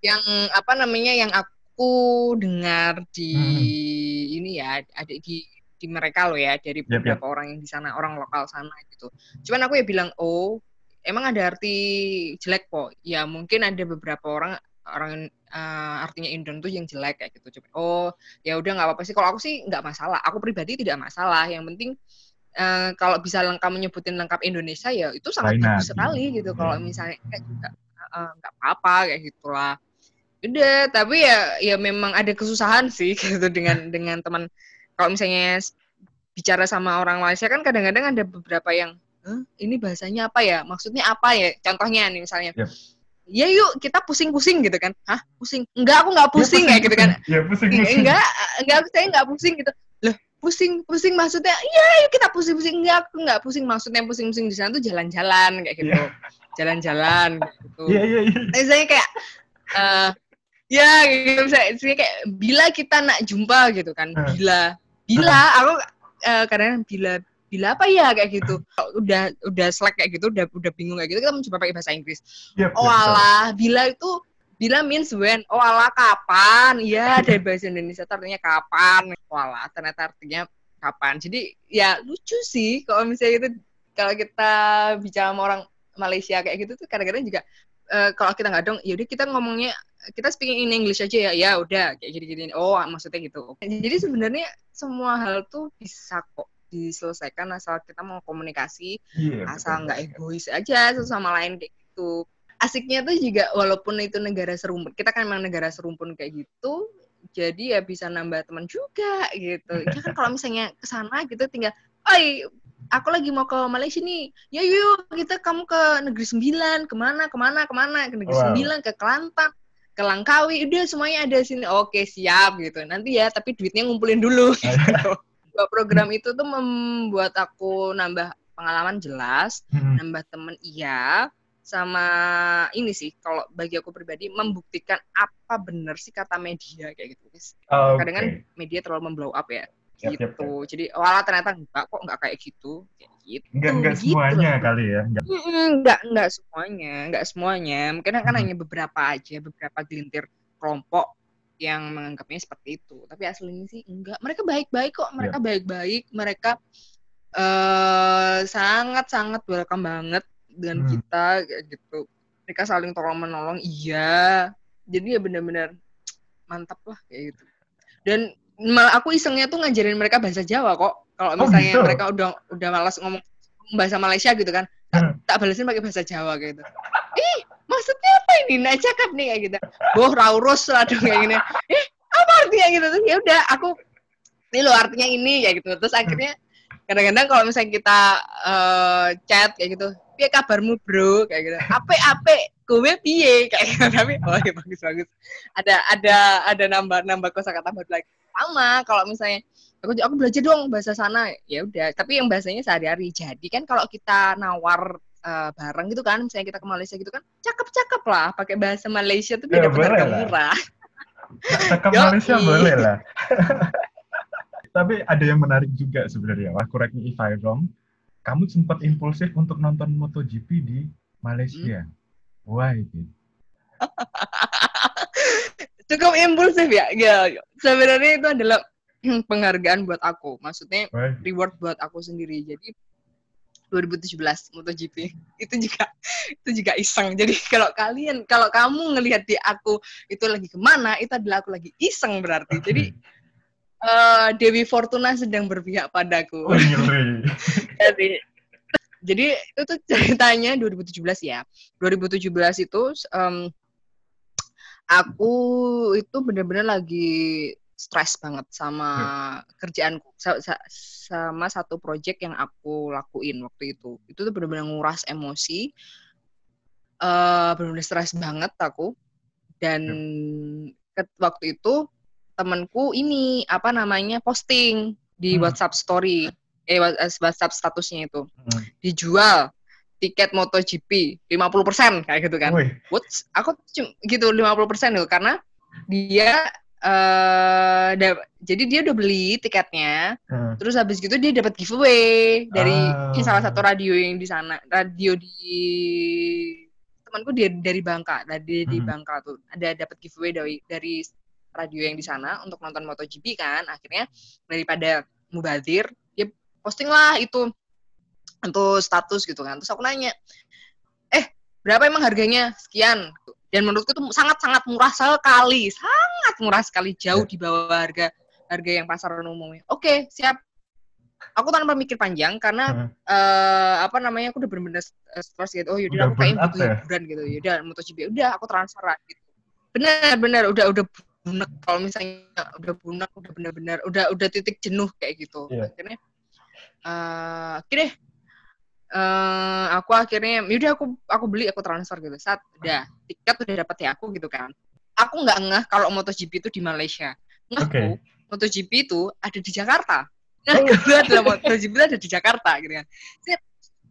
yang apa namanya yang aku dengar di Hmm. ini ya ada di di mereka loh ya dari beberapa orang yang di sana orang lokal sana gitu cuman aku ya bilang oh emang ada arti jelek kok ya mungkin ada beberapa orang orang uh, artinya Indon tuh yang jelek kayak gitu. Coba oh ya udah nggak apa-apa sih. Kalau aku sih nggak masalah. Aku pribadi tidak masalah. Yang penting uh, kalau bisa lengkap menyebutin lengkap Indonesia ya itu sangat Lain bagus sekali gitu. Hmm. kalau misalnya kayak juga uh, nggak apa-apa kayak gitulah. Udah tapi ya ya memang ada kesusahan sih gitu dengan dengan teman. Kalau misalnya bicara sama orang Malaysia kan kadang-kadang ada beberapa yang "Hah, ini bahasanya apa ya? Maksudnya apa ya? Contohnya nih misalnya. Yap. Ya yuk kita pusing-pusing gitu kan. Hah pusing? Enggak aku nggak pusing kayak gitu kan. Ya pusing Iya, pusing. enggak enggak saya enggak pusing gitu. Loh pusing pusing maksudnya? Iya yuk kita pusing pusing enggak aku enggak pusing. Maksudnya pusing pusing di sana tuh jalan-jalan kayak gitu. Jalan-jalan gitu. Iya iya iya. Nah, saya kayak eh ya gitu. Saya, saya kayak bila kita nak jumpa gitu kan. Bila bila aku eh, kadang bila bila apa ya kayak gitu. Udah udah slack kayak gitu udah udah bingung kayak gitu kita mencoba pakai bahasa Inggris. Yap, oh yap, betul. alah bila itu bila means when? Oh alah kapan? Ya dari bahasa Indonesia artinya kapan? Oh alah ternyata artinya kapan. Jadi ya lucu sih kalau misalnya itu kalau kita bicara sama orang Malaysia kayak gitu tuh kadang-kadang juga eh, kalau kita nggak dong yaudah kita ngomongnya kita speaking in English aja ya ya udah kayak gini-gini. Oh maksudnya gitu. Jadi sebenarnya semua hal tuh bisa kok diselesaikan asal kita mau komunikasi Iya, asal nggak egois aja satu sama lain kayak gitu. Asiknya tuh juga walaupun itu negara serumpun kita kan memang negara serumpun kayak gitu jadi ya bisa nambah teman juga gitu. Ya kan kalau misalnya ke sana gitu tinggal oi aku lagi mau ke Malaysia nih. Ya yuk kita kamu ke negeri sembilan ke mana ke mana ke mana ke negeri Wow. sembilan ke Kelantan ke Langkawi udah semuanya ada sini. Oke siap gitu. Nanti ya tapi duitnya ngumpulin dulu gitu. Dua program itu tuh membuat aku nambah pengalaman jelas Hmm. nambah temen iya sama ini sih kalau bagi aku pribadi membuktikan apa bener sih kata media kayak gitu guys Oke. kadang kan media terlalu memblow up ya Yap, gitu yap, yap. jadi walah ternyata enggak kok enggak kayak gitu kayak gitu Enggak enggak gitu semuanya kali ya. Enggak. Enggak enggak semuanya enggak semuanya mungkin kan Hmm. hanya beberapa aja beberapa gelintir kelompok yang menganggapnya seperti itu. Tapi aslinya sih enggak. Mereka baik-baik kok. Mereka baik-baik. Mereka eh sangat sangat welcome banget dengan Hmm. kita gitu. Mereka saling tolong menolong. Iya. Jadi ya benar-benar mantap lah kayak gitu. Dan malah aku isengnya tuh ngajarin mereka bahasa Jawa kok. Kalau Oh, misalnya gitu? mereka udah udah malas ngomong bahasa Malaysia gitu kan tak, Hmm. tak balesin pakai bahasa Jawa gitu. Ih maksudnya apa ini? Nak cakap nih kayak gitu. Boh raurus lah dong kayak gini. Eh apa artinya gitu? Terus ya udah aku ini lo artinya ini kayak gitu. Terus akhirnya kadang-kadang kalau misalnya kita eh, chat kayak gitu piye kabarmu bro? kayak gitu. Ape ape gue piye? kayak gitu. Tapi oh ya bagus bagus. Ada ada ada nambah nambah kosakata baru lagi sama kalau misalnya aku aku belajar dong bahasa sana. Ya udah tapi yang bahasanya sehari-hari. Jadi kan kalau kita nawar eh, bareng gitu kan misalnya kita ke Malaysia gitu kan cakep-cakep lah pakai bahasa Malaysia tuh Ya, harga lah. murah Cakap Yoi. Malaysia boleh lah. Tapi ada yang menarik juga sebenarnya. Wah, correct me if I wrong. Kamu sempat impulsif untuk nonton MotoGP di Malaysia. Hmm. Why? Dit? cukup impulsif ya ya sebenarnya itu adalah penghargaan buat aku maksudnya Why? reward buat aku sendiri jadi 2017 MotoGP. Itu juga itu juga iseng. Jadi kalau kalian kalau kamu ngelihat di aku itu lagi ke mana itu adalah aku lagi iseng berarti. Jadi eh, Dewi Fortuna sedang berpihak padaku. Oh, ngeri. jadi jadi itu tuh ceritanya 2017 ya. 2017 itu em, aku itu benar-benar lagi stres banget sama kerjaanku sa- sa- sama satu project yang aku lakuin waktu itu itu tuh benar-benar nguras emosi eh benar-benar stres banget aku dan ke- waktu itu temanku ini apa namanya posting di Hmm. WhatsApp story eh eh, WhatsApp statusnya itu Hmm. dijual tiket MotoGP 50% kayak gitu kan Wih, What? Aku gitu 50% itu karena dia da- jadi dia udah beli tiketnya, eh, terus habis gitu dia dapat giveaway dari Ah. salah satu radio yang di sana, radio di temanku dia dari Bangka, dari di Mhm. Bangka tuh ada dapat giveaway dari dari radio yang di sana untuk nonton MotoGP kan. Akhirnya daripada mubadir dia posting lah itu untuk status gitu kan terus aku nanya eh berapa emang harganya sekian dan menurutku itu sangat sangat murah sekali sangat murah sekali jauh Ya. di bawah harga harga yang pasaran umumnya oke siap aku tanpa mikir panjang karena Heeh. eh apa namanya aku udah bener-bener stress gitu oh yaudah Udah aku kayaknya butuh ya? hiburan gitu yaudah MotoGP udah aku transfer lah gitu bener udah udah bunek kalau misalnya udah bunek udah bener-bener udah udah titik jenuh kayak gitu Iya. akhirnya eh oke eh aku akhirnya yaudah aku aku beli aku transfer gitu. Saat udah tiket udah dapet ya aku gitu kan. Aku nggak ngeh kalau MotoGP itu di Malaysia. Ngehku Oke. MotoGP itu ada di Jakarta. Nah Oh. kedua adalah MotoGP itu ada di Jakarta gitu kan. Sip.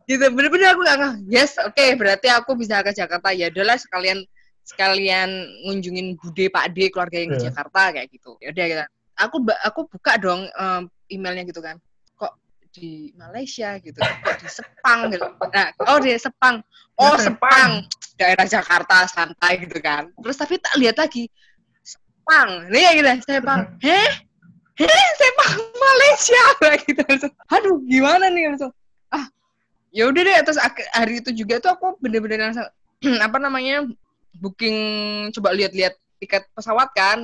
gitu. Bener-bener aku nggak ngeh. Yes oke berarti aku bisa ke Jakarta. Ya udahlah sekalian sekalian ngunjungin bude Pak D keluarga yang di Iya. Jakarta kayak gitu. Ya udah gitu. Aku aku buka dong em, emailnya gitu kan di Malaysia gitu kok di Sepang gitu. Nah oh di Sepang. Oh Sepang. Daerah Jakarta santai gitu kan. Terus tapi tak lihat lagi Sepang. Nih ya gitu Sepang. Heh? Heh? Sepang Malaysia. Gitu. Aduh gimana nih? Langsung ah ya udah deh. Terus hari itu juga tuh aku bener-bener langsung apa namanya booking coba lihat-lihat tiket pesawat kan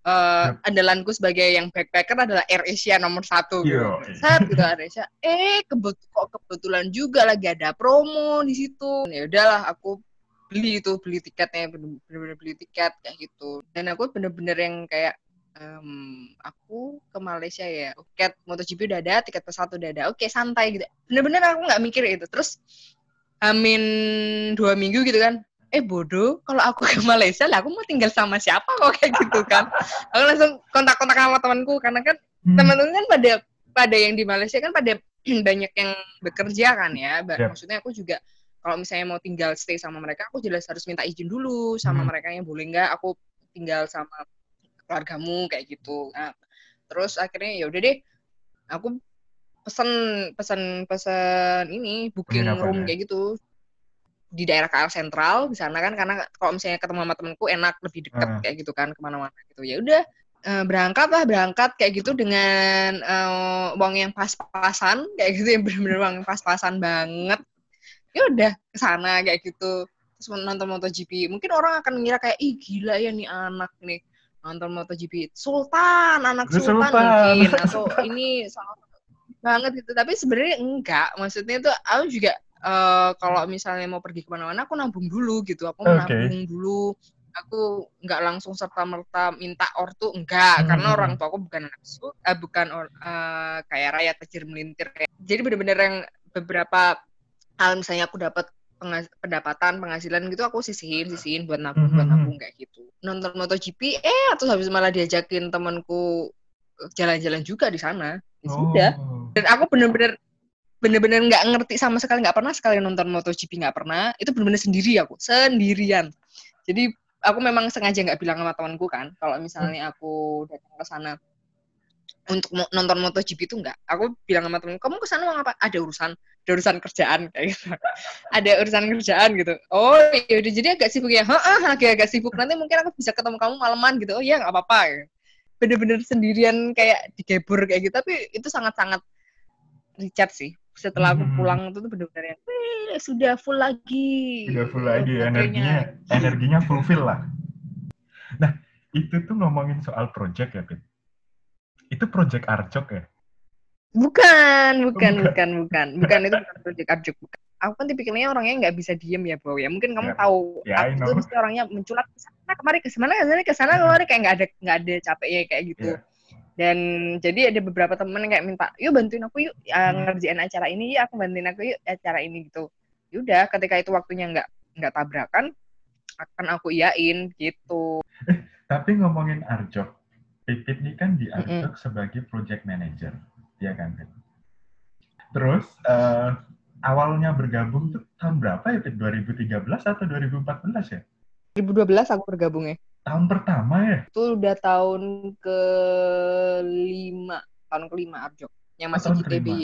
Yap. andalanku sebagai yang backpacker adalah Air Asia nomor satu gitu. Set gitu Air Asia. Eh kebet kok kebetulan juga lagi ada promo di situ. Ya udahlah aku beli itu beli tiketnya bener-bener beli tiket kayak gitu. Dan aku bener-bener yang kayak em, aku ke Malaysia ya. Tiket MotoGP udah ada, tiket pesawat udah ada. Oke santai gitu. Bener-bener aku nggak mikir itu. Terus amin dua minggu gitu kan eh bodoh kalau aku ke Malaysia lah aku mau tinggal sama siapa kok kayak gitu kan aku langsung kontak-kontak sama temanku karena kan Hmm. teman-teman kan pada pada yang di Malaysia kan pada banyak yang bekerja kan ya Yap. maksudnya aku juga kalau misalnya mau tinggal stay sama mereka aku jelas harus minta izin dulu sama Hmm. mereka yang boleh nggak aku tinggal sama keluargamu kayak gitu nah, terus akhirnya ya udah deh aku pesen pesen pesen ini booking Penginapan room ya? kayak gitu di daerah KL Sentral di sana kan karena kalau misalnya ketemu sama temenku enak lebih deket Ah. kayak gitu kan ke mana-mana gitu. Ya udah eh, berangkat lah berangkat kayak gitu dengan eh, uang yang pas-pasan kayak gitu yang bener-bener uang yang pas-pasan banget. Ya udah ke sana kayak gitu. Terus nonton MotoGP mungkin orang akan mengira kayak ih gila ya nih anak nih. Nonton MotoGP Sultan anak Sultan, Sultan. mungkin atau ini sangat banget gitu. Tapi sebenarnya enggak maksudnya itu aku juga eh, kalau misalnya mau pergi ke mana-mana aku nabung dulu gitu aku Oke. nabung dulu aku nggak langsung serta merta minta ortu enggak Hmm. karena orang tua aku bukan anak su eh, bukan or- eh, kayak rakyat kecil melintir kayak jadi bener-bener yang beberapa hal misalnya aku dapat pengas- pendapatan penghasilan gitu aku sisihin sisihin buat nabung buat Mhm. nabung kayak gitu nonton MotoGP eh terus habis malah diajakin temanku jalan-jalan juga di sana ya sudah Oh. dan aku bener-bener bener-bener nggak ngerti sama sekali nggak pernah sekali nonton MotoGP nggak pernah. Itu bener-bener sendiri aku sendirian. Jadi aku memang sengaja nggak bilang sama temanku kan kalau misalnya aku datang ke sana untuk nonton MotoGP itu nggak. Aku bilang sama temanku kamu ke sana mau apa ada urusan ada urusan kerjaan kayak gitu. Ada urusan kerjaan gitu. Oh ya udah jadi agak sibuk ya? Heeh, lagi agak sibuk. Nanti mungkin aku bisa ketemu kamu malaman gitu. Oh iya nggak apa-apa. Bener-bener sendirian kayak digebur kayak gitu. Tapi itu sangat-sangat recharge sih setelah aku Hmm. pulang itu tuh bener-bener yang "Wih, sudah full lagi Udah full lagi energinya energinya fulfill lah. Nah itu tuh ngomongin soal project ya, Pit. Itu project Arjok ya? bukan bukan Bukan. bukan bukan bukan itu bukan project Arjuk bukan aku kan tipikalnya orangnya nggak bisa diem ya bau ya mungkin kamu Ya. tahu Ya, aku tuh mesti orangnya menculat ke sana kemari ke sana ke sana ke sana kemari kayak nggak ada nggak ada capeknya kayak gitu Iya. Dan jadi ada beberapa temen yang kayak minta yuk bantuin aku yuk uh, Hmm. ngerjain acara ini ya aku bantuin aku yuk acara ini gitu yaudah ketika itu waktunya nggak nggak tabrakan akan aku iyain gitu Tapi ngomongin Arjok, Pipit ini kan di Arjok sebagai project manager, ya kan? Terus eh, awalnya bergabung tuh tahun berapa ya, Pit? 2013 atau 2014 ya? 2012 aku bergabung ya Tahun pertama ya? itu udah tahun ke lima tahun kelima Arjok yang masih tahun di TBY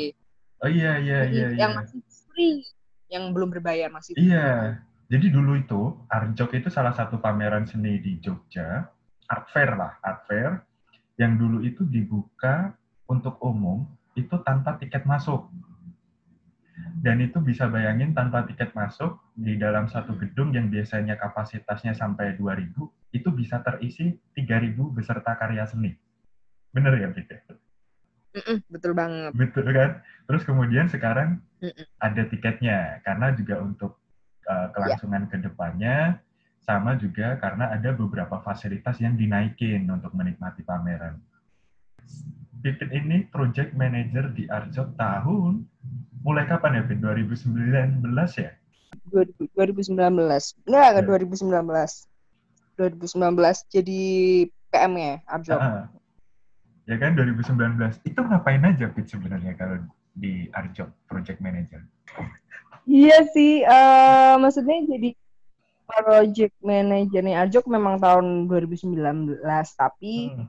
Oh iya, iya, iya. yang iya. masih free yang belum berbayar masih Iya. Jadi dulu itu Arjok itu salah satu pameran seni di Jogja, art fair lah, art fair yang dulu itu dibuka untuk umum itu tanpa tiket masuk. Dan itu bisa bayangin tanpa tiket masuk di dalam satu gedung yang biasanya kapasitasnya sampai 2000 itu bisa terisi 3000 beserta karya seni. Bener ya, Pik? Mm-mm, betul banget. Betul kan? Terus kemudian sekarang Mm-mm. ada tiketnya karena juga untuk uh, kelangsungan ke depannya sama juga karena ada beberapa fasilitas yang dinaikin untuk menikmati pameran. Pipit ini project manager di Arjot tahun mulai kapan ya, Pit? 2019 ya? 2019. Enggak, Ya. enggak 2019. 2019 jadi PM ya, Arjok. Ah, ya kan 2019. Itu ngapain aja Pit sebenarnya kalau di Arjot project manager? Iya sih, eh maksudnya jadi project manajernya Arjok memang tahun 2019, tapi Hmm.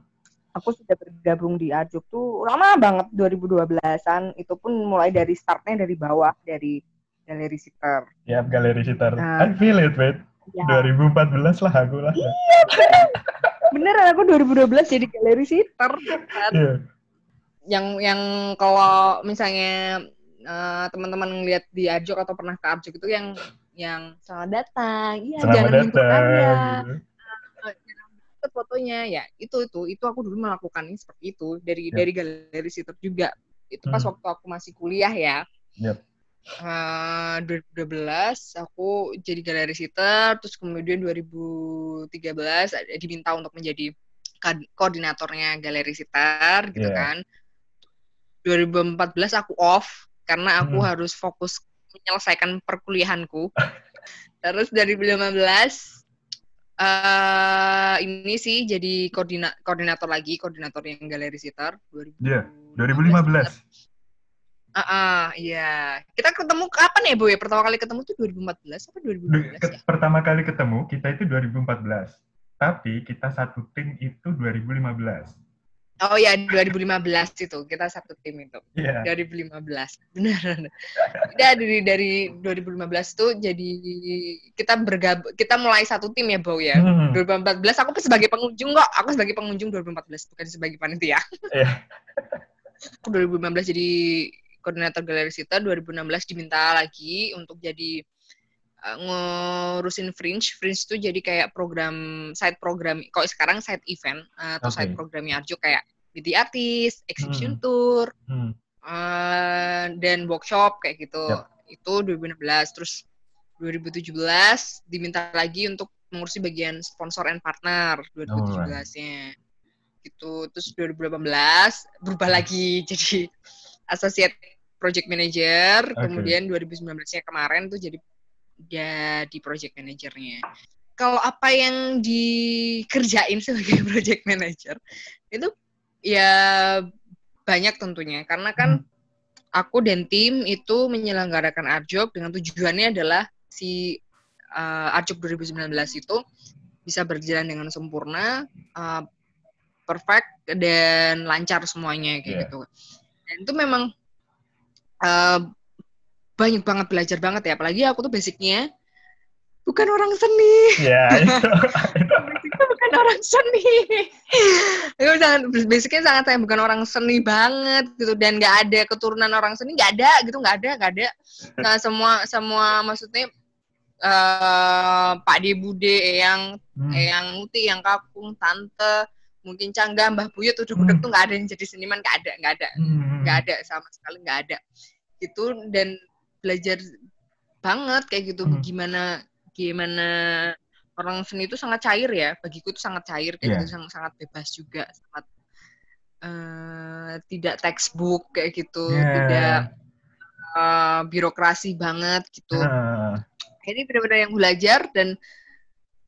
Aku sudah bergabung di Arjok tuh lama banget 2012-an. Itu pun mulai dari startnya dari bawah dari galeri sitter. Ya, galeri sitar. Nah. I feel it, Pit. Ya, 2014 lah aku lah. beneran aku 2012 jadi galeri sitter. kan. Iya. Yang yang kalau misalnya eh, teman-teman ngeliat di Arjok atau pernah ke Arjok itu yang yang selamat datang, iya Selamat jangan datang. Ikut fotonya ya itu itu itu aku dulu melakukannya seperti itu dari Yap. dari galeri sitter juga itu pas Hmm. waktu aku masih kuliah ya Yap. Eh, 2012 aku jadi galeri sitter terus kemudian 2013 ada- diminta untuk menjadi koordinatornya galeri sitter gitu Iya. kan 2014 aku off karena aku Hmm. harus fokus menyelesaikan perkuliahanku terus 2015 eh ini sih jadi koordina koordinator lagi koordinator yang galeri sitter 2015 Iya, 2015. Ah, ah, iya. Kita ketemu kapan ya, Bu? Ya, pertama kali ketemu tuh 2014 apa Du- 2015 ke- ya? Pertama kali ketemu kita itu 2014. Tapi kita satu tim itu 2015. Oh ya, 2015 itu. Kita satu tim itu. Iya. 2015. Benar. Udah dari dari 2015 tuh jadi kita bergabung kita mulai satu tim ya, Bau ya. Hmm, 2014 aku sebagai pengunjung kok. Aku sebagai pengunjung 2014 bukan sebagai panitia. Iya. Aku 2015 jadi koordinator galeri Sita, 2016 diminta lagi untuk jadi ngurusin Fringe. Fringe itu jadi kayak program side program. Kok sekarang side event uh, atau Oke. side programnya Arjo kayak BT artis, exhibition Hmm. tour, hmm. uh, dan workshop kayak gitu. Yap. Itu 2016. Terus 2017 diminta lagi untuk mengurusi bagian sponsor and partner 2017-nya. Gitu. Terus 2018 berubah lagi jadi associate project manager, Oke. kemudian 2019-nya kemarin tuh jadi jadi project manajernya. Kalau apa yang dikerjain sebagai project manager itu ya banyak tentunya karena kan aku dan tim itu menyelenggarakan Arjok dengan tujuannya adalah si uh, Arjok 2019 itu bisa berjalan dengan sempurna, uh, perfect dan lancar semuanya kayak Iya. gitu. Dan itu memang uh, banyak banget belajar banget ya, apalagi aku tuh basicnya bukan orang seni Ya, itu. basicnya bukan orang seni. Itu sangat basicnya sangat saya bukan orang seni banget gitu dan nggak ada keturunan orang seni nggak ada gitu nggak ada nggak ada. Nah semua semua maksudnya eh Pak De Bude, yang Hmm, yang Muti, yang Kakung, Tante, mungkin Cangga, Mbah Buyut, udah budek Hmm. tuh nggak ada yang jadi seniman nggak ada nggak ada hmm, nggak ada sama sekali nggak ada gitu dan belajar banget kayak gitu Hmm. gimana gimana orang seni itu sangat cair ya bagiku itu sangat cair kayak Iya. gitu sangat sangat bebas juga sangat eh, tidak textbook kayak gitu Ya. tidak eh, birokrasi banget gitu Nah, ini benar-benar yang belajar dan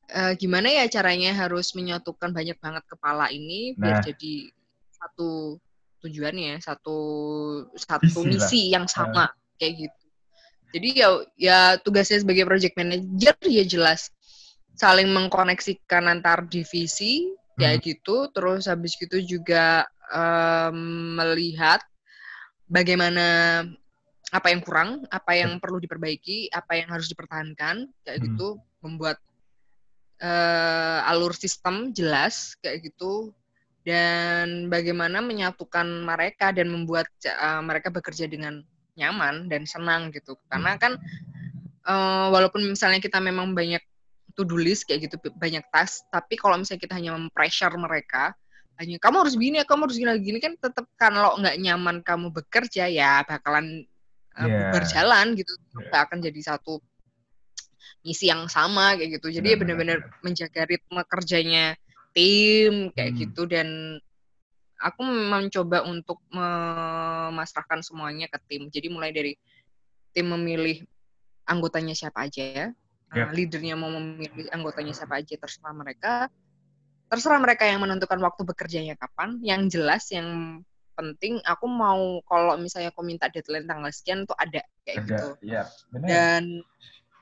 eh, gimana ya caranya harus menyatukan banyak banget kepala ini biar Nah. jadi satu tujuannya, satu satu. Nah. misi yang sama kayak gitu. Jadi ya ya tugasnya sebagai project manager ya jelas saling mengkoneksikan antar divisi kayak Hmm. gitu, terus habis gitu juga em, melihat bagaimana apa yang kurang, apa yang perlu diperbaiki, apa yang harus dipertahankan, kayak Hmm. gitu, membuat eh, alur sistem jelas, kayak gitu, dan bagaimana menyatukan mereka dan membuat uh, mereka bekerja dengan nyaman dan senang gitu. Karena kan uh, walaupun misalnya kita memang banyak to-do list kayak gitu, banyak tas, tapi kalau misalnya kita hanya mempressure mereka, hanya kamu harus begini, kamu harus gini gini kan tetap kalau nggak nyaman kamu bekerja ya bakalan uh, yeah. berjalan gitu, yeah. nggak akan jadi satu misi yang sama kayak gitu. Jadi ya benar-benar menjaga ritme kerjanya tim kayak hmm. gitu dan aku mencoba untuk memasrahkan semuanya ke tim. Jadi mulai dari tim memilih anggotanya siapa aja ya. Yeah. Uh, leadernya mau memilih anggotanya siapa aja terserah mereka. Terserah mereka yang menentukan waktu bekerjanya kapan. Yang jelas yang penting aku mau kalau misalnya aku minta deadline tanggal sekian tuh ada kayak ada, gitu. Yeah, benar. Dan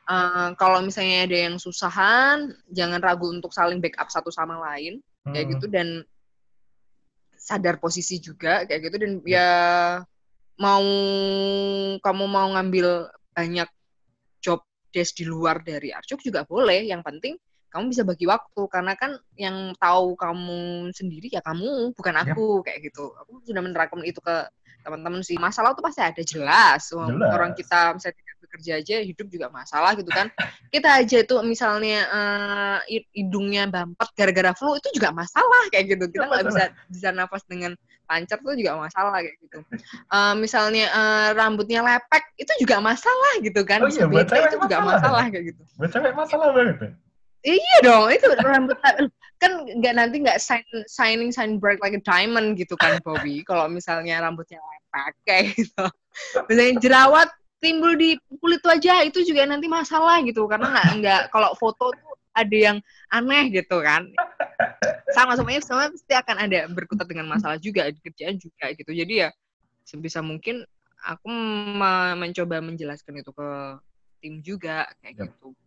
uh, kalau misalnya ada yang susahan, jangan ragu untuk saling backup satu sama lain hmm. kayak gitu dan sadar posisi juga kayak gitu dan ya, ya mau kamu mau ngambil banyak job desk di luar dari Arcuk juga boleh. Yang penting kamu bisa bagi waktu karena kan yang tahu kamu sendiri ya kamu bukan ya. aku ya. kayak gitu. Aku sudah menerapkan itu ke teman-teman sih. Masalah tuh pasti ada jelas. jelas. Orang kita misalnya bekerja aja hidup juga masalah gitu kan. Kita aja itu misalnya uh, hidungnya bampet gara-gara flu itu juga masalah kayak gitu. Kita nggak bisa bisa nafas dengan lancar tuh juga masalah kayak gitu. Uh, misalnya uh, rambutnya lepek itu juga masalah gitu kan. Oh, iya, itu masalah. juga masalah kayak gitu. Buat cewek masalah banget ya. Iya dong, itu rambut kan nggak nanti nggak shining shine bright like a diamond gitu kan Bobby. Kalau misalnya rambutnya lepek kayak gitu. Misalnya jerawat timbul di kulit wajah itu juga nanti masalah gitu karena nggak nggak kalau foto tuh ada yang aneh gitu kan sama semuanya semua pasti akan ada berkutat dengan masalah juga di kerjaan juga gitu jadi ya sebisa mungkin aku mencoba menjelaskan itu ke tim juga kayak yep. gitu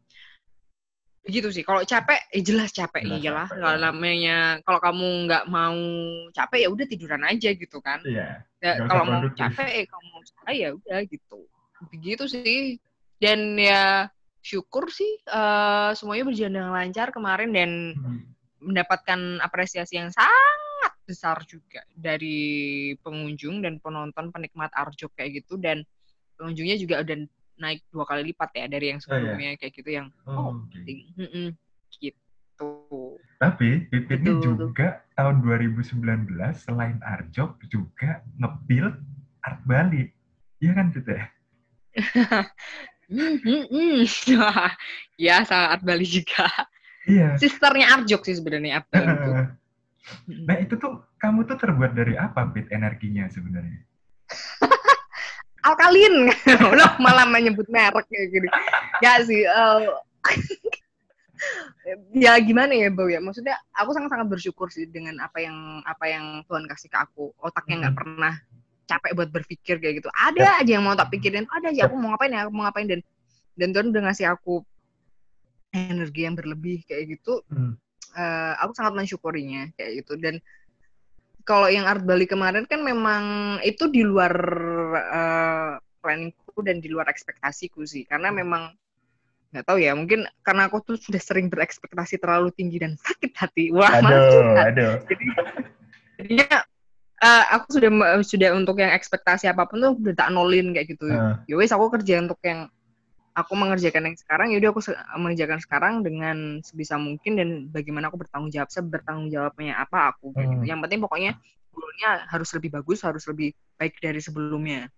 begitu sih. Kalau capek eh jelas capek. Jelas iyalah kalau ya. namanya kalau kamu nggak mau capek ya udah tiduran aja gitu kan. Yeah. ya, kalau mau capek eh kamu mau capek ya udah gitu. Begitu sih. Dan ya syukur sih uh, semuanya berjalan dengan lancar kemarin dan hmm. mendapatkan apresiasi yang sangat besar juga dari pengunjung dan penonton penikmat Arjok kayak gitu. Dan pengunjungnya juga udah naik dua kali lipat ya dari yang sebelumnya oh, yeah. kayak gitu yang oh, okay. gitu. Tapi Pipit ini juga tahun 2019 selain Arjok juga ngebuild Art Bali. Iya kan Pipit ya? Ya, saat Bali juga. Iya. Sisternya Arjok sih sebenarnya apa itu. Nah itu tuh kamu tuh terbuat dari apa bit energinya sebenarnya? Alkalin, loh malah menyebut merek kayak gini. Ya sih, uh, ya gimana ya Bau ya? Maksudnya aku sangat-sangat bersyukur sih dengan apa yang apa yang Tuhan kasih ke aku. Otaknya nggak hmm. pernah capek buat berpikir kayak gitu ada ya. aja yang mau tak pikirin ada aja aku mau ngapain ya aku mau ngapain dan dan Tuhan udah ngasih aku energi yang berlebih kayak gitu hmm. uh, aku sangat mensyukurinya kayak gitu dan kalau yang art Bali kemarin kan memang itu di luar uh, planningku dan di luar ekspektasiku sih karena hmm. memang nggak tahu ya mungkin karena aku tuh sudah sering berekspektasi terlalu tinggi dan sakit hati wah aduh, aduh. jadi jadinya uh, aku sudah sudah untuk yang ekspektasi apa pun tuh udah tak nolin kayak gitu. Uh. Ya wes aku kerja untuk yang aku mengerjakan yang sekarang, yaudah aku mengerjakan sekarang dengan sebisa mungkin dan bagaimana aku bertanggung jawab, bertanggung jawabnya apa aku gitu. Hmm. Yang penting pokoknya goalnya harus lebih bagus, harus lebih baik dari sebelumnya.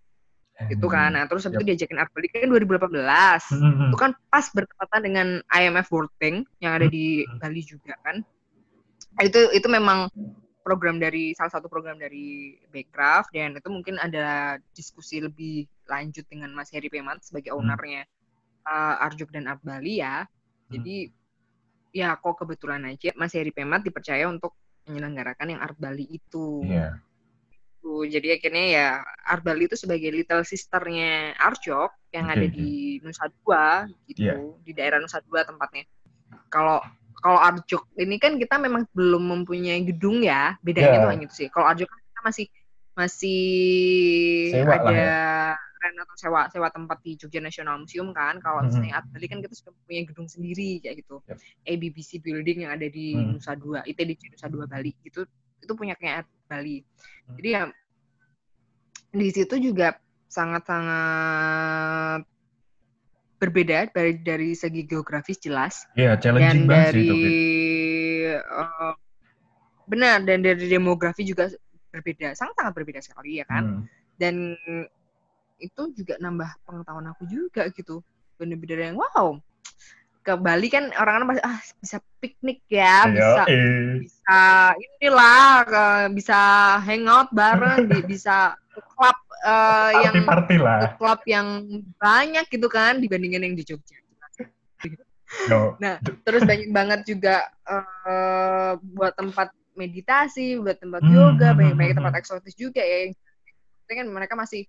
Hmm. Gitu kan. Nah, terus habis yep. itu diajakin art balik kan 2018. Hmm. Itu kan pas bertepatan dengan IMF World Bank yang ada di Bali juga kan. Itu itu memang program dari salah satu program dari Backcraft dan itu mungkin ada diskusi lebih lanjut dengan Mas Heri Pemat sebagai hmm. ownernya uh, Arjuk dan Bali ya. Hmm. Jadi ya kok kebetulan aja Mas Heri Pemat dipercaya untuk menyelenggarakan yang Art Bali itu. Yeah. Jadi akhirnya ya Art Bali itu sebagai little sisternya Arjok yang okay. ada di Nusa Dua gitu, yeah. di daerah Nusa Dua tempatnya. Kalau kalau Arjuk ini kan kita memang belum mempunyai gedung ya bedanya yeah. tuh hanya itu sih kalau Arjuk kan kita masih masih sewa ada ya. Rent atau sewa sewa tempat di Jogja National Museum kan kalau mm -hmm. misalnya Bali kan kita sudah punya gedung sendiri kayak gitu yep. ABBC Building yang ada di mm. Nusa Dua ITDC Nusa Dua Bali gitu itu punya kayak Bali. Hmm. Jadi ya di situ juga sangat-sangat berbeda dari dari segi geografis jelas. Iya, yeah, challenging dan dari uh, benar dan dari demografi juga berbeda, sangat-sangat berbeda sekali ya kan. Hmm. Dan itu juga nambah pengetahuan aku juga gitu. Bener-bener yang wow. Ke Bali kan orang-orang pasti ah bisa piknik ya, bisa eh. bisa inilah bisa hangout bareng, bisa klub uh, yang party lah. klub yang banyak gitu kan dibandingin yang di Jogja. No. Nah, terus banyak banget juga uh, buat tempat meditasi, buat tempat hmm, yoga, hmm, banyak banyak hmm, tempat eksotis juga ya. Yang kan mereka masih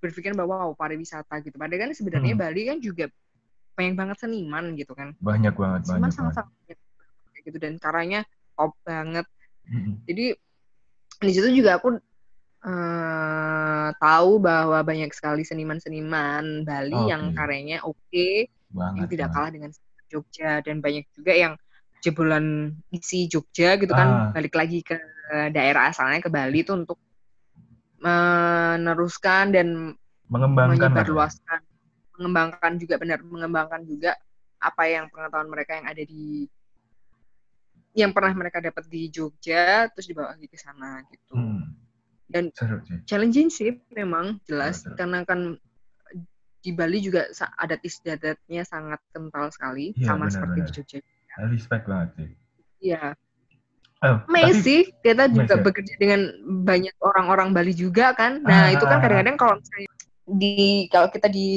berpikir bahwa wow pariwisata gitu. Padahal kan sebenarnya hmm. Bali kan juga banyak banget seniman gitu kan. Banyak banget. Seniman sangat-sangat gitu dan caranya top banget. Hmm. Jadi di situ juga aku uh, tahu bahwa banyak sekali seniman-seniman Bali okay. yang karyanya oke, okay, yang tidak banget. kalah dengan Jogja dan banyak juga yang jebolan isi Jogja gitu kan ah. balik lagi ke daerah asalnya ke Bali itu untuk meneruskan dan mengembangkan menyebarluaskan mengembangkan juga benar mengembangkan juga apa yang pengetahuan mereka yang ada di yang pernah mereka dapat di Jogja terus dibawa lagi ke sana gitu. Hmm dan Seru, sih. challenging sih memang jelas Seru. karena kan di Bali juga adat istiadatnya sangat kental sekali ya, sama benar, seperti benar. di Jogja. Respect banget sih. Iya. Oh, Messi kita juga ya? bekerja dengan banyak orang-orang Bali juga kan. Nah, ah, itu kan ah, ah. kadang-kadang kalau misalnya di kalau kita di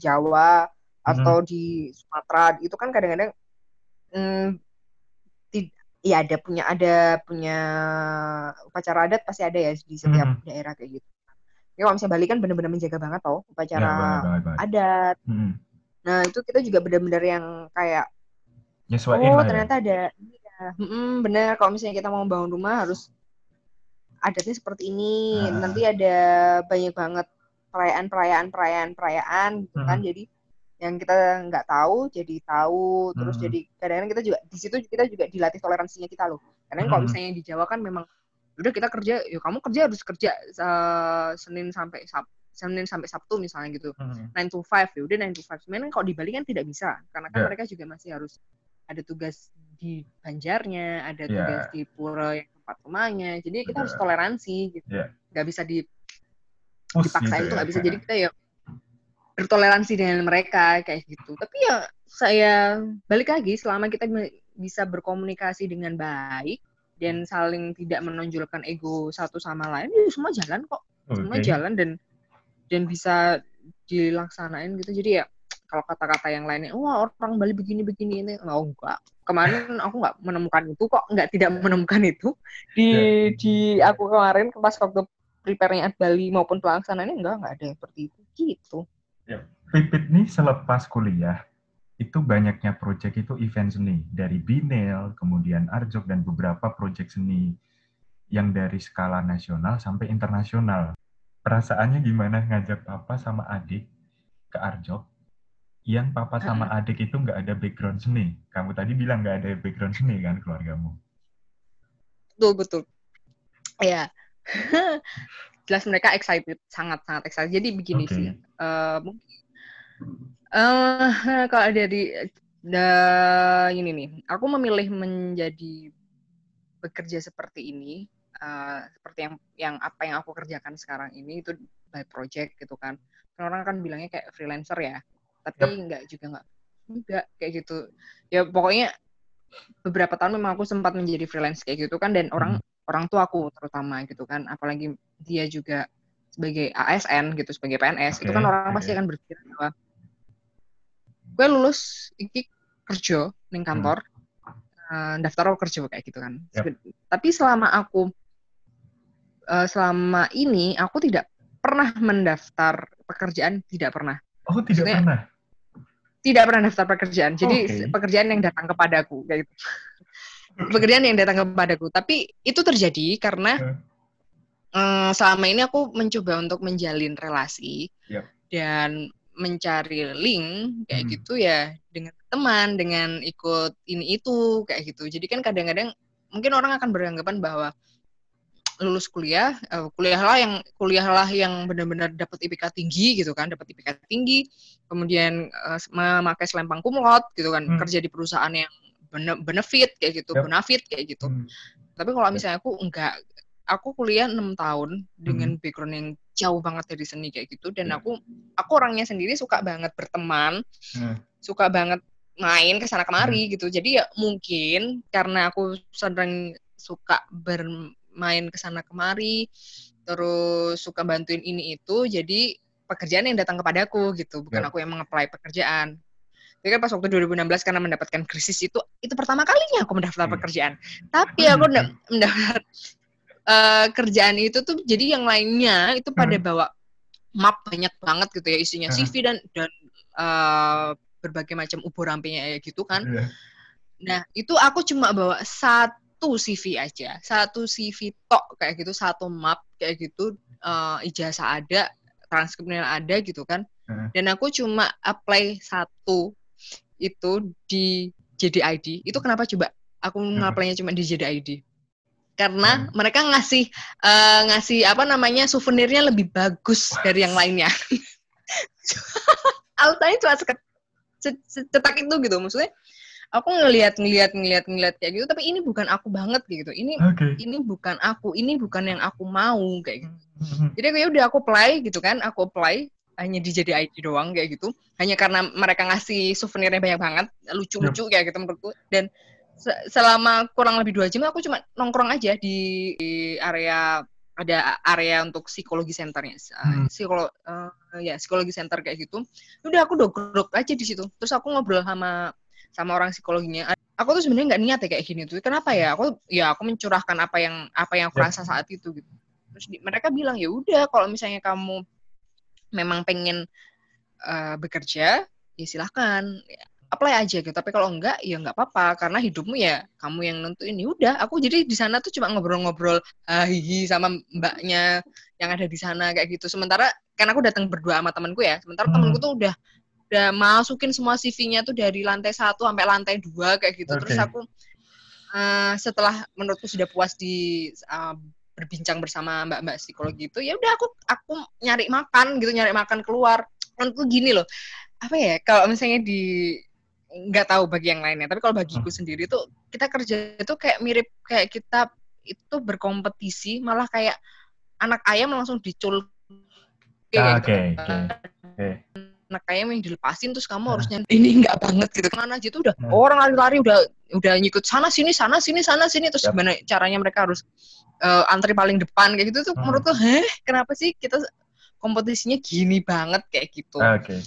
Jawa atau hmm. di Sumatera itu kan kadang-kadang hmm, Iya ada punya ada punya upacara adat pasti ada ya di setiap hmm. daerah kayak gitu. Ya kalau misalnya Bali kan benar-benar menjaga banget tau upacara ya, adat. Hmm. Nah itu kita juga benar-benar yang kayak Nyesuaiin oh ya. ternyata ya. ada iya, hmm, benar kalau misalnya kita mau bangun rumah harus adatnya seperti ini. Ah. Nanti ada banyak banget perayaan perayaan perayaan perayaan gitu kan. Jadi yang kita nggak tahu jadi tahu terus hmm. jadi kadang-kadang kita juga di situ kita juga dilatih toleransinya kita loh karena hmm. kalau misalnya di Jawa kan memang udah kita kerja ya kamu kerja harus kerja uh, Senin sampai Sab Senin sampai Sabtu misalnya gitu hmm. 9 to 5 ya udah 9 to 5 sebenarnya kalau di Bali kan tidak bisa karena kan yeah. mereka juga masih harus ada tugas di Banjarnya ada yeah. tugas di pura yang tempat rumahnya jadi kita yeah. harus toleransi gitu yeah. nggak bisa di dipaksain gitu tuh nggak ya. bisa jadi kita ya bertoleransi dengan mereka kayak gitu. Tapi ya saya balik lagi selama kita bisa berkomunikasi dengan baik dan saling tidak menonjolkan ego satu sama lain, ya semua jalan kok. Okay. Semua jalan dan dan bisa dilaksanain gitu. Jadi ya kalau kata-kata yang lainnya, wah orang Bali begini-begini ini, oh enggak. Kemarin aku nggak menemukan itu kok, nggak tidak menemukan itu di yeah. di aku kemarin pas waktu prepare-nya Bali maupun pelaksanaannya enggak enggak ada yang seperti itu gitu. Ya. Pipit nih selepas kuliah itu banyaknya proyek itu event seni dari Binel, kemudian Arjok dan beberapa proyek seni yang dari skala nasional sampai internasional. Perasaannya gimana ngajak papa sama adik ke Arjok yang papa sama adik itu nggak ada background seni. Kamu tadi bilang nggak ada background seni kan keluargamu? Betul betul. Ya, jelas mereka excited, sangat sangat excited. Jadi begini okay. sih, uh, uh, kalau dari uh, ini nih, aku memilih menjadi bekerja seperti ini, uh, seperti yang yang apa yang aku kerjakan sekarang ini itu by project gitu kan. Orang kan bilangnya kayak freelancer ya, tapi yep. enggak juga enggak enggak kayak gitu. Ya pokoknya beberapa tahun memang aku sempat menjadi freelance kayak gitu kan dan orang hmm orang tua aku terutama gitu kan apalagi dia juga sebagai ASN gitu sebagai PNS okay, itu kan orang okay. pasti akan berpikir bahwa gue lulus iki kerja di kantor hmm. uh, daftar kerja kayak gitu kan yep. tapi selama aku uh, selama ini aku tidak pernah mendaftar pekerjaan tidak pernah oh tidak Maksudnya, pernah tidak pernah daftar pekerjaan jadi okay. pekerjaan yang datang kepadaku kayak gitu pekerjaan yang datang kepadaku. Tapi itu terjadi karena um, selama ini aku mencoba untuk menjalin relasi yep. dan mencari link kayak hmm. gitu ya dengan teman, dengan ikut ini itu kayak gitu. Jadi kan kadang-kadang mungkin orang akan beranggapan bahwa lulus kuliah, uh, kuliahlah yang kuliahlah yang benar-benar dapat IPK tinggi gitu kan, dapat IPK tinggi, kemudian uh, memakai selempang kumlot gitu kan, hmm. kerja di perusahaan yang benefit kayak gitu, yep. benefit kayak gitu. Hmm. Tapi kalau misalnya aku enggak, aku kuliah enam tahun dengan hmm. background yang jauh banget dari seni kayak gitu, dan hmm. aku aku orangnya sendiri suka banget berteman, hmm. suka banget main ke sana kemari hmm. gitu. Jadi ya mungkin karena aku sedang suka ber main ke sana kemari, terus suka bantuin ini itu, jadi pekerjaan yang datang kepadaku gitu, bukan yeah. aku yang mengapply pekerjaan. Jadi kan pas waktu 2016 karena mendapatkan krisis itu, itu pertama kalinya aku mendaftar hmm. pekerjaan. Tapi aku hmm. mendaftar uh, kerjaan itu tuh jadi yang lainnya itu pada hmm. bawa map banyak banget gitu ya isinya CV dan dan uh, berbagai macam ubur rampingnya ya gitu kan. Yeah. Nah, itu aku cuma bawa satu satu CV aja, satu CV tok kayak gitu, satu map kayak gitu, uh, ijazah ada, transkripnya ada gitu kan. Hmm. Dan aku cuma apply satu itu di JDID. Itu kenapa coba aku hmm. ngapply-nya cuma di JDID? Karena hmm. mereka ngasih uh, ngasih apa namanya souvenirnya lebih bagus dari yang lainnya. Alasannya cuma cetak itu gitu maksudnya aku ngelihat ngelihat ngelihat ngelihat kayak gitu tapi ini bukan aku banget gitu ini okay. ini bukan aku ini bukan yang aku mau kayak gitu mm-hmm. jadi aku ya udah aku apply gitu kan aku apply hanya di jadi ID doang kayak gitu hanya karena mereka ngasih souvenirnya banyak banget lucu-lucu yep. kayak gitu menurutku dan se selama kurang lebih dua jam aku cuma nongkrong aja di, di area ada area untuk psikologi centernya hmm. psikolo uh, ya psikologi center kayak gitu udah aku dogrok aja di situ terus aku ngobrol sama sama orang psikologinya. Aku tuh sebenarnya nggak niat ya kayak gini tuh. Kenapa ya? Aku ya aku mencurahkan apa yang apa yang aku ya. rasa saat itu gitu. Terus di, mereka bilang ya udah kalau misalnya kamu memang pengen uh, bekerja ya silahkan apply aja gitu. Tapi kalau enggak ya nggak apa-apa. Karena hidupmu ya kamu yang nentuin. Ya udah aku jadi di sana tuh cuma ngobrol-ngobrol uh, hihi sama mbaknya yang ada di sana kayak gitu. Sementara kan aku datang berdua sama temanku ya. Sementara hmm. temanku tuh udah udah masukin semua CV-nya tuh dari lantai satu sampai lantai dua kayak gitu. Okay. Terus aku uh, setelah menurutku sudah puas di uh, berbincang bersama mbak-mbak psikologi itu, ya udah aku aku nyari makan gitu, nyari makan keluar. Menurutku gini loh, apa ya kalau misalnya di nggak tahu bagi yang lainnya, tapi kalau bagiku hmm. sendiri tuh kita kerja itu kayak mirip kayak kita itu berkompetisi, malah kayak anak ayam langsung dicul. Oke, okay, gitu. okay, okay anak ayam yang dilepasin terus kamu harusnya ini enggak banget gitu ke mana aja tuh udah hmm. orang lari-lari udah udah ngikut sana sini sana sini sana sini terus yep. gimana caranya mereka harus uh, antri paling depan kayak gitu tuh hmm. menurut tuh heh kenapa sih kita kompetisinya gini banget kayak gitu okay.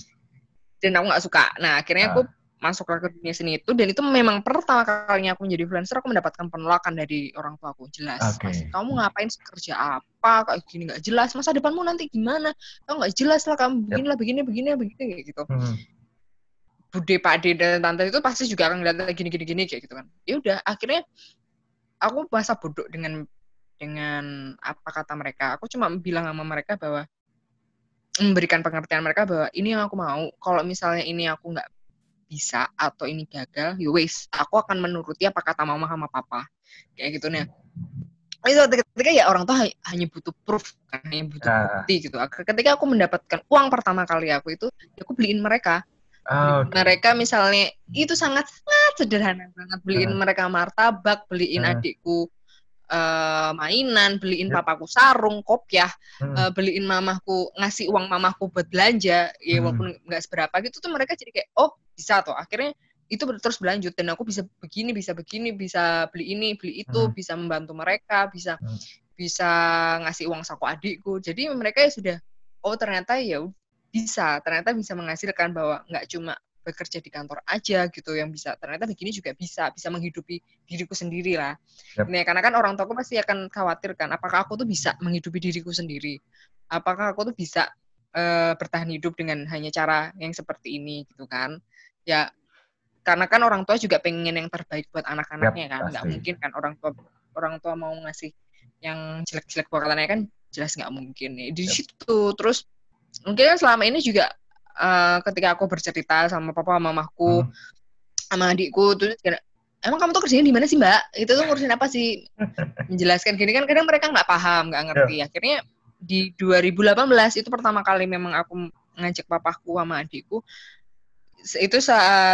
dan aku nggak suka nah akhirnya aku masuk ke dunia seni itu dan itu memang pertama kalinya aku menjadi freelancer aku mendapatkan penolakan dari orang tua aku. Jelas okay. kamu ngapain kerja apa? Kayak gini nggak jelas. Masa depanmu nanti gimana? Kamu nggak jelas lah kamu beginilah begini begini begini kayak gitu. Hmm. bude pak de dan tante itu pasti juga akan ngeliat gini gini gini kayak gitu kan. Ya udah akhirnya aku bahasa bodoh dengan dengan apa kata mereka. Aku cuma bilang sama mereka bahwa memberikan pengertian mereka bahwa ini yang aku mau. Kalau misalnya ini aku nggak bisa atau ini gagal, ya wes, aku akan menuruti apa kata mama sama papa. Kayak gitu nih. Itu ketika ya orang tua hanya butuh proof, kan, hanya butuh nah. bukti gitu. Ketika aku mendapatkan uang pertama kali aku itu, ya aku beliin mereka. Oh, okay. Mereka misalnya itu sangat sangat sederhana banget beliin uh. mereka martabak, beliin uh. adikku uh, mainan, beliin yep. papaku sarung, kopiah, hmm. uh, beliin mamahku ngasih uang mamahku buat belanja, ya hmm. walaupun nggak seberapa gitu tuh mereka jadi kayak oh bisa tuh akhirnya itu terus berlanjut dan aku bisa begini, bisa begini, bisa beli ini, beli itu, hmm. bisa membantu mereka, bisa hmm. bisa ngasih uang saku adikku. Jadi mereka ya sudah oh ternyata ya bisa, ternyata bisa menghasilkan bahwa nggak cuma bekerja di kantor aja gitu yang bisa ternyata begini juga bisa bisa menghidupi diriku sendiri lah yep. nah karena kan orang tuaku pasti akan khawatir kan apakah aku tuh bisa menghidupi diriku sendiri apakah aku tuh bisa uh, bertahan hidup dengan hanya cara yang seperti ini gitu kan ya karena kan orang tua juga pengen yang terbaik buat anak-anaknya yep, kan nggak mungkin kan orang tua orang tua mau ngasih yang jelek-jelek buat anaknya kan jelas nggak mungkin ya di yep. situ terus mungkin kan selama ini juga uh, ketika aku bercerita sama papa mamaku hmm. sama adikku terus emang kamu tuh kerjanya di mana sih mbak itu tuh ngurusin apa sih menjelaskan gini kan kadang mereka nggak paham nggak ngerti yeah. akhirnya di 2018 itu pertama kali memang aku ngajak papaku sama adikku itu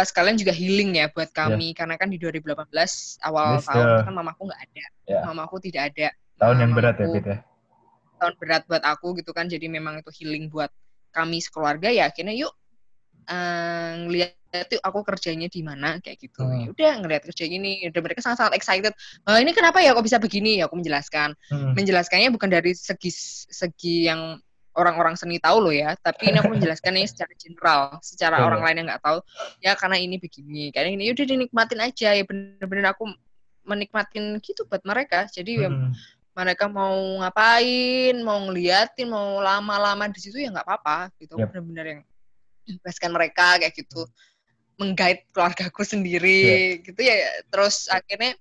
sekalian juga healing ya buat kami yeah. karena kan di 2018 awal This tahun the... kan mamaku nggak ada yeah. mamaku tidak ada tahun yang berat ya Pit ya tahun berat buat aku gitu kan jadi memang itu healing buat kami sekeluarga ya akhirnya yuk uh, ngeliat tuh aku kerjanya di mana kayak gitu. Hmm. Ya udah ngeliat kerja ini, udah mereka sangat-sangat excited. Uh, ini kenapa ya kok bisa begini? Ya aku menjelaskan. Hmm. Menjelaskannya bukan dari segi segi yang orang-orang seni tahu loh ya, tapi ini aku menjelaskannya secara general, secara orang lain yang nggak tahu. Ya karena ini begini, karena ini ya udah dinikmatin aja ya bener-bener aku menikmatin gitu buat mereka. Jadi hmm. ya mereka mau ngapain, mau ngeliatin, mau lama-lama di situ ya nggak apa-apa gitu. Yep. Bener-bener yang bebaskan mereka kayak gitu menggait keluargaku sendiri yeah. gitu ya terus akhirnya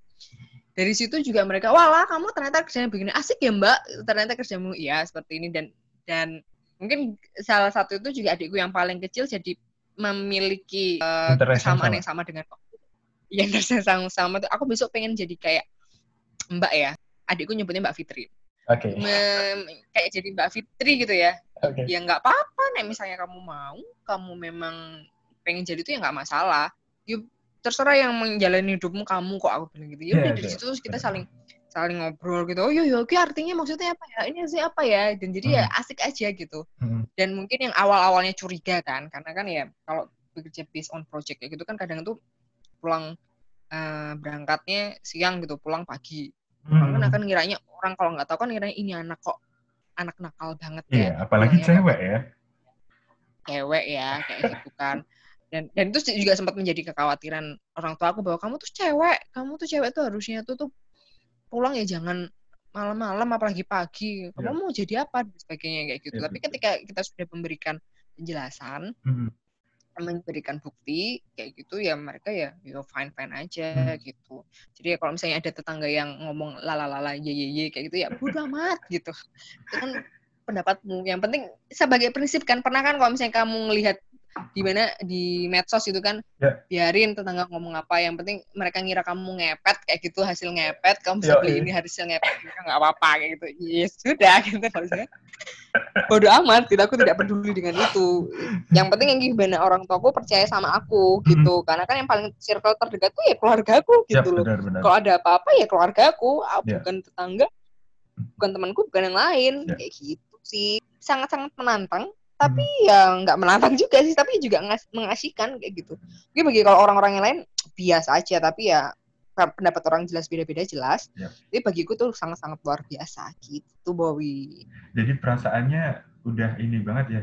dari situ juga mereka wah kamu ternyata kerjanya begini asik ya mbak ternyata kerjamu iya seperti ini dan dan mungkin salah satu itu juga adikku yang paling kecil jadi memiliki uh, kesamaan yang sama dengan yang sama sama itu aku besok pengen jadi kayak mbak ya adikku nyebutnya mbak Fitri Oke. Okay. kayak jadi Mbak Fitri gitu ya. Okay. Ya nggak apa-apa nih misalnya kamu mau, kamu memang pengen jadi itu ya nggak masalah. Yuk terserah yang menjalani hidupmu kamu kok aku bilang gitu. Ya udah yeah, dari situ terus kita saling saling ngobrol gitu. Oh iya iya, oke artinya maksudnya apa ya? Ini sih apa ya? Dan jadi ya hmm. ya asik aja gitu. Hmm. Dan mungkin yang awal-awalnya curiga kan, karena kan ya kalau bekerja based on project kayak gitu kan kadang tuh pulang uh, berangkatnya siang gitu, pulang pagi Hmm. Orang kan akan ngiranya orang kalau nggak tahu kan ngiranya ini anak kok anak nakal banget iya, ya. apalagi cewek ya. Cewek ya kayak gitu kan. Dan dan itu juga sempat menjadi kekhawatiran orang tua aku bahwa kamu tuh cewek, kamu tuh cewek tuh harusnya tuh tuh pulang ya jangan malam-malam apalagi pagi. Kamu ya. mau jadi apa dan sebagainya kayak gitu. Ya, Tapi ketika kita sudah memberikan penjelasan, hmm memberikan bukti kayak gitu ya mereka ya yo fine fine aja hmm. gitu jadi ya kalau misalnya ada tetangga yang ngomong lalalala ye ye ye kayak gitu ya bodo amat gitu itu kan pendapatmu yang penting sebagai prinsip kan pernah kan kalau misalnya kamu melihat di mana di medsos itu kan yeah. biarin tetangga ngomong apa yang penting mereka ngira kamu ngepet kayak gitu hasil ngepet kamu bisa beli ini hasil ngepet mereka nggak apa-apa kayak gitu. Yes sudah gitu harusnya bodoh amat tidak aku tidak peduli dengan itu. Yang penting yang gimana orang tuaku percaya sama aku gitu. Karena kan yang paling circle terdekat tuh ya keluargaku gitu loh. kalau ada apa-apa ya keluargaku yeah. bukan tetangga bukan temanku bukan yang lain yeah. kayak gitu sih. Sangat-sangat menantang tapi hmm. ya nggak menantang juga sih tapi juga ngas mengasihkan kayak gitu Jadi bagi kalau orang-orang yang lain biasa aja tapi ya pendapat orang jelas beda-beda jelas yep. Ya. jadi bagiku tuh sangat-sangat luar biasa gitu Bowi jadi perasaannya udah ini banget ya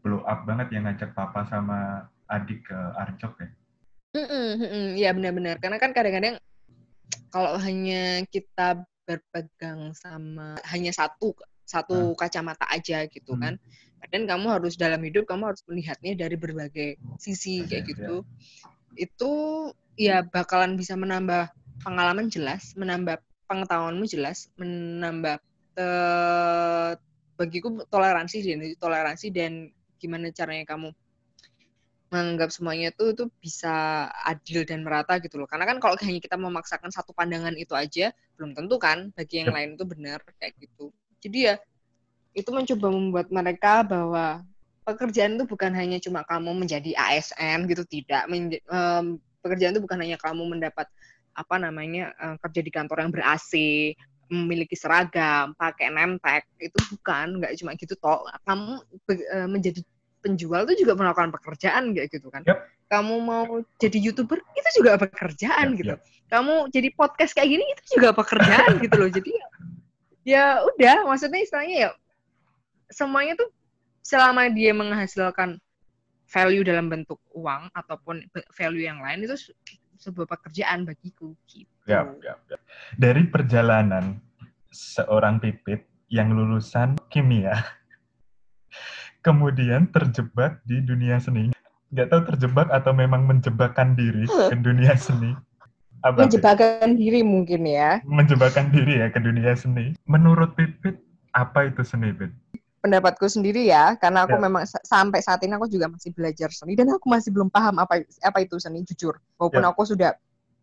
blow up banget yang ngajak papa sama adik ke Arcok ya -mm, mm -mm. ya benar-benar karena kan kadang-kadang kalau hanya kita berpegang sama hanya satu satu hmm. kacamata aja gitu hmm. kan dan kamu harus dalam hidup kamu harus melihatnya dari berbagai sisi kayak gitu ya. itu ya bakalan bisa menambah pengalaman jelas menambah pengetahuanmu jelas menambah uh, bagiku toleransi dan toleransi dan gimana caranya kamu menganggap semuanya itu itu bisa adil dan merata gitu loh. Karena kan kalau hanya kita memaksakan satu pandangan itu aja belum tentu kan bagi yang lain itu benar kayak gitu. Jadi ya itu mencoba membuat mereka bahwa pekerjaan itu bukan hanya cuma kamu menjadi ASN gitu tidak. Menj um, pekerjaan itu bukan hanya kamu mendapat apa namanya uh, kerja di kantor yang ber AC memiliki seragam pakai nemtek itu bukan nggak cuma gitu toh. Kamu uh, menjadi penjual itu juga melakukan pekerjaan kayak gitu kan? Yep. kamu mau jadi youtuber itu juga pekerjaan yep, gitu. yep. kamu jadi podcast kayak gini itu juga pekerjaan gitu loh. Jadi ya, ya udah maksudnya istilahnya ya semuanya tuh selama dia menghasilkan value dalam bentuk uang ataupun value yang lain itu sebuah pekerjaan bagiku gitu. Ya, ya, ya. Dari perjalanan seorang pipit yang lulusan kimia kemudian terjebak di dunia seni. Gak tahu terjebak atau memang menjebakkan diri ke dunia seni. Apa menjebakkan diri mungkin ya. Menjebakkan diri ya ke dunia seni. Menurut Pipit, apa itu seni, Pit? Pendapatku sendiri ya karena aku yeah. memang sampai saat ini aku juga masih belajar seni dan aku masih belum paham apa apa itu seni jujur walaupun yeah. aku sudah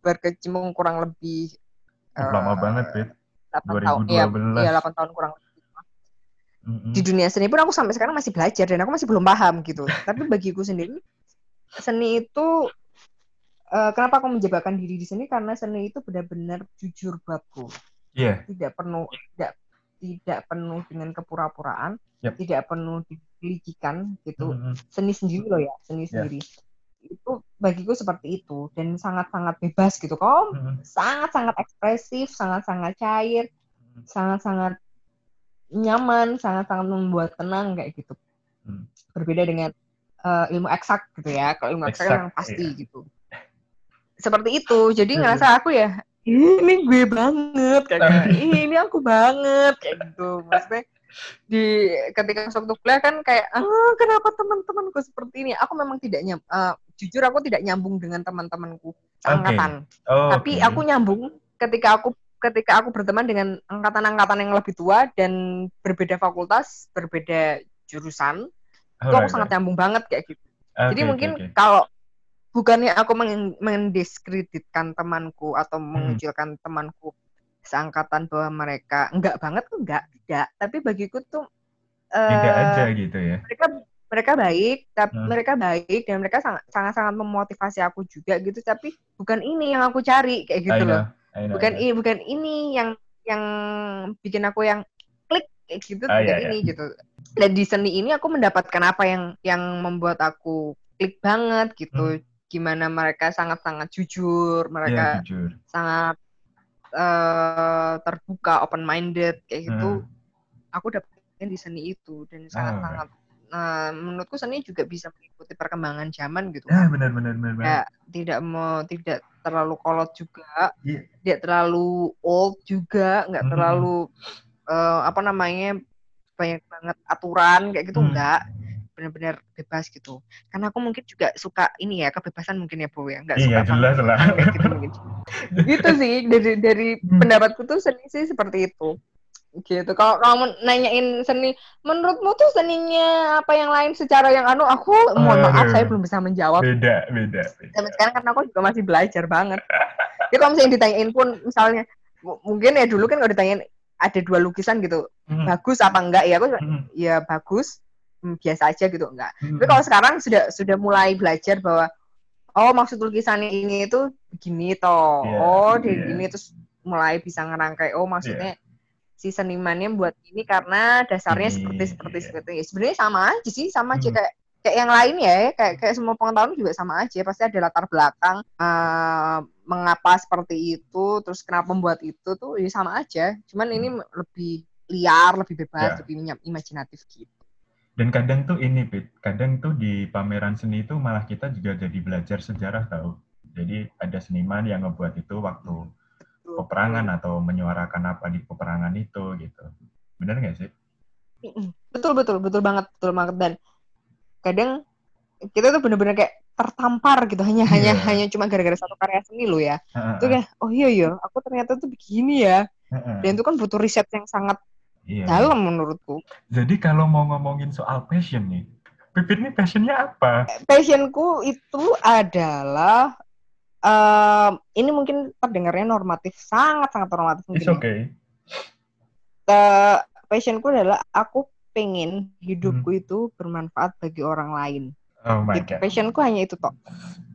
berkecimpung kurang lebih lama eh, banget, Bet. 8 tahun. Iya, 2012. iya 8 tahun kurang lebih. Mm-mm. Di dunia seni pun aku sampai sekarang masih belajar dan aku masih belum paham gitu. Tapi bagiku sendiri seni itu eh, kenapa aku menjebatkan diri di sini karena seni itu benar-benar jujur buatku. Iya, Tidak penuh tidak tidak penuh dengan kepura-puraan, Yap. tidak penuh digelikikan gitu. Mm-mm. Seni sendiri loh ya, seni Ya. sendiri. Itu bagiku seperti itu dan sangat-sangat bebas gitu. Kau Mm-mm. sangat-sangat ekspresif, sangat-sangat cair, Hmm. sangat-sangat nyaman, sangat-sangat membuat tenang kayak gitu. Hmm. Berbeda dengan eh, ilmu eksak gitu ya. Kalau ilmu eksak Eksak, memang pasti iya. gitu. Seperti itu. Jadi Hmm. ngerasa aku ya, ini gue banget kayak gitu. Ini aku banget kayak gitu. Maksudnya di ketika waktu kuliah kan kayak ah kenapa teman-temanku seperti ini aku memang tidak nyam eh, jujur aku tidak nyambung dengan teman-temanku seangkatan Oh, tapi oke. aku nyambung ketika aku ketika aku berteman dengan angkatan-angkatan yang lebih tua dan berbeda fakultas, berbeda jurusan, itu aku sangat nyambung banget kayak gitu. alright. Jadi mungkin oke. kalau bukannya aku meng- mendiskreditkan temanku atau Hmm. mengucilkan temanku seangkatan bahwa mereka enggak banget enggak tidak, tapi bagiku tuh eh, aja gitu ya. mereka mereka baik tapi Hmm. mereka baik dan mereka sangat sangat sangat memotivasi aku juga gitu tapi bukan ini yang aku cari kayak gitu I loh know, I know, bukan ini bukan ini yang yang bikin aku yang klik kayak gitu Ah, bukan iya, iya. ini gitu dan di seni ini aku mendapatkan apa yang yang membuat aku klik banget gitu gimana mereka sangat sangat jujur mereka jujur. sangat eh, terbuka open minded kayak gitu Hmm. aku dapetin di seni itu dan sangat Oh, sangat nah, menurutku seni juga bisa mengikuti perkembangan zaman gitu Ya, benar benar benar. Ya, tidak mau tidak terlalu kolot juga, Iya. tidak terlalu old juga, nggak Mhm. terlalu eh, apa namanya banyak banget aturan kayak gitu Hmm. enggak benar-benar bebas gitu. Karena aku mungkin juga suka ini ya kebebasan mungkin ya Bu ya, nggak Iya, suka jelas lah. gitu mungkin. gitu sih dari dari Hmm. pendapatku tuh seni sih seperti itu gitu kalau kamu nanyain seni menurutmu tuh seninya apa yang lain secara yang anu aku mohon maaf Aduh. saya belum bisa menjawab Beda, beda. beda. sampai sekarang karena aku juga masih belajar banget jadi kalau misalnya ditanyain pun misalnya mungkin ya dulu kan kalau ditanyain ada dua lukisan gitu Hmm, bagus apa enggak ya aku hmm, ya bagus hmm, biasa aja gitu enggak hmm. tapi kalau sekarang sudah sudah mulai belajar bahwa oh maksud lukisannya ini itu begini toh. Iya, oh, di iya. gini terus mulai bisa ngerangkai oh maksudnya si senimannya buat ini karena dasarnya Ini, seperti seperti iya. seperti ini. Sebenarnya sama aja sih, sama aja Hmm. kayak kayak yang lain ya, kayak kayak semua pengetahuan juga sama aja. Pasti ada latar belakang eh, mengapa seperti itu, terus kenapa membuat itu tuh ya sama aja. Cuman ini lebih liar, lebih bebas, Ya. lebih imajinatif gitu. Dan kadang tuh ini, Pit, kadang tuh di pameran seni itu malah kita juga jadi belajar sejarah tahu. Jadi ada seniman yang ngebuat itu waktu peperangan atau menyuarakan apa di peperangan itu gitu. Bener nggak sih? Betul betul betul banget betul banget dan kadang kita tuh bener-bener kayak tertampar gitu hanya hanya Iya. hanya cuma gara-gara satu karya seni lo ya itu kayak oh iya iya aku ternyata tuh begini ya dan itu kan butuh riset yang sangat Iya. dalam menurutku Jadi kalau mau ngomongin soal passion nih, Pipit nih passionnya apa? passionku itu adalah em, ini mungkin terdengarnya normatif sangat sangat normatif It's mungkin ya. okay. Eh, passionku adalah aku pengen Hmm. hidupku itu bermanfaat bagi orang lain Oh my god. passionku hanya itu toh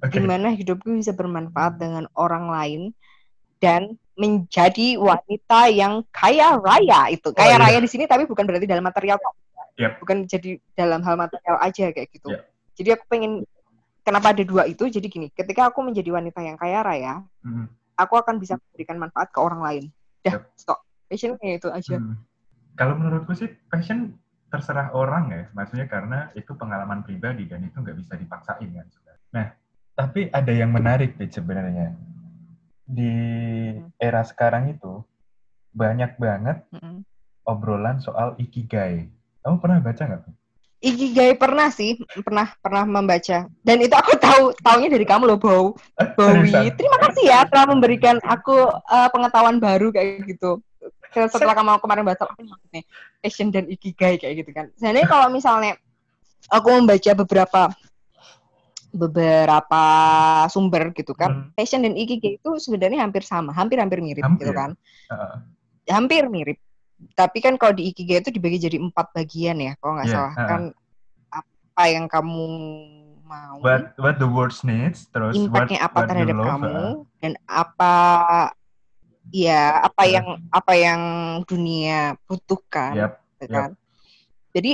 Oke. gimana hidupku bisa bermanfaat dengan orang lain dan menjadi wanita yang kaya raya itu kaya iya. raya di sini tapi bukan berarti dalam material kok Yep. bukan jadi dalam hal material aja kayak gitu Yep. jadi aku pengen kenapa ada dua itu jadi gini ketika aku menjadi wanita yang kaya raya Hmm, aku akan bisa memberikan manfaat ke orang lain dah Yep. stop passion kayak itu aja hmm. Kalau menurutku sih passion terserah orang ya, maksudnya karena itu pengalaman pribadi dan itu nggak bisa dipaksain kan. Nah, tapi ada yang menarik Pit, sebenarnya di era sekarang itu banyak banget Mm-mm. obrolan soal ikigai. Kamu pernah baca nggak? Ikigai pernah sih pernah pernah membaca dan itu aku tahu taunya dari kamu loh Bow Bowie. Seriusan? Terima kasih ya telah memberikan aku uh, pengetahuan baru kayak gitu. Setelah kamu kemarin bahas apa maksudnya passion dan ikigai kayak gitu kan. Sebenarnya kalau misalnya aku membaca beberapa beberapa sumber gitu kan. Hmm. Passion dan ikigai itu sebenarnya hampir sama, hampir-hampir mirip Hampir. gitu kan. Uh, Hampir mirip. Tapi kan kalau di ikigai itu dibagi jadi empat bagian ya, kalau nggak Iya, salah. uh-uh. Kan apa yang kamu mau, what what the world needs, terus what, impactnya apa what terhadap love, kamu, uh, dan apa ya apa Iya. yang apa yang dunia butuhkan. Yep, gitu yep. kan. Jadi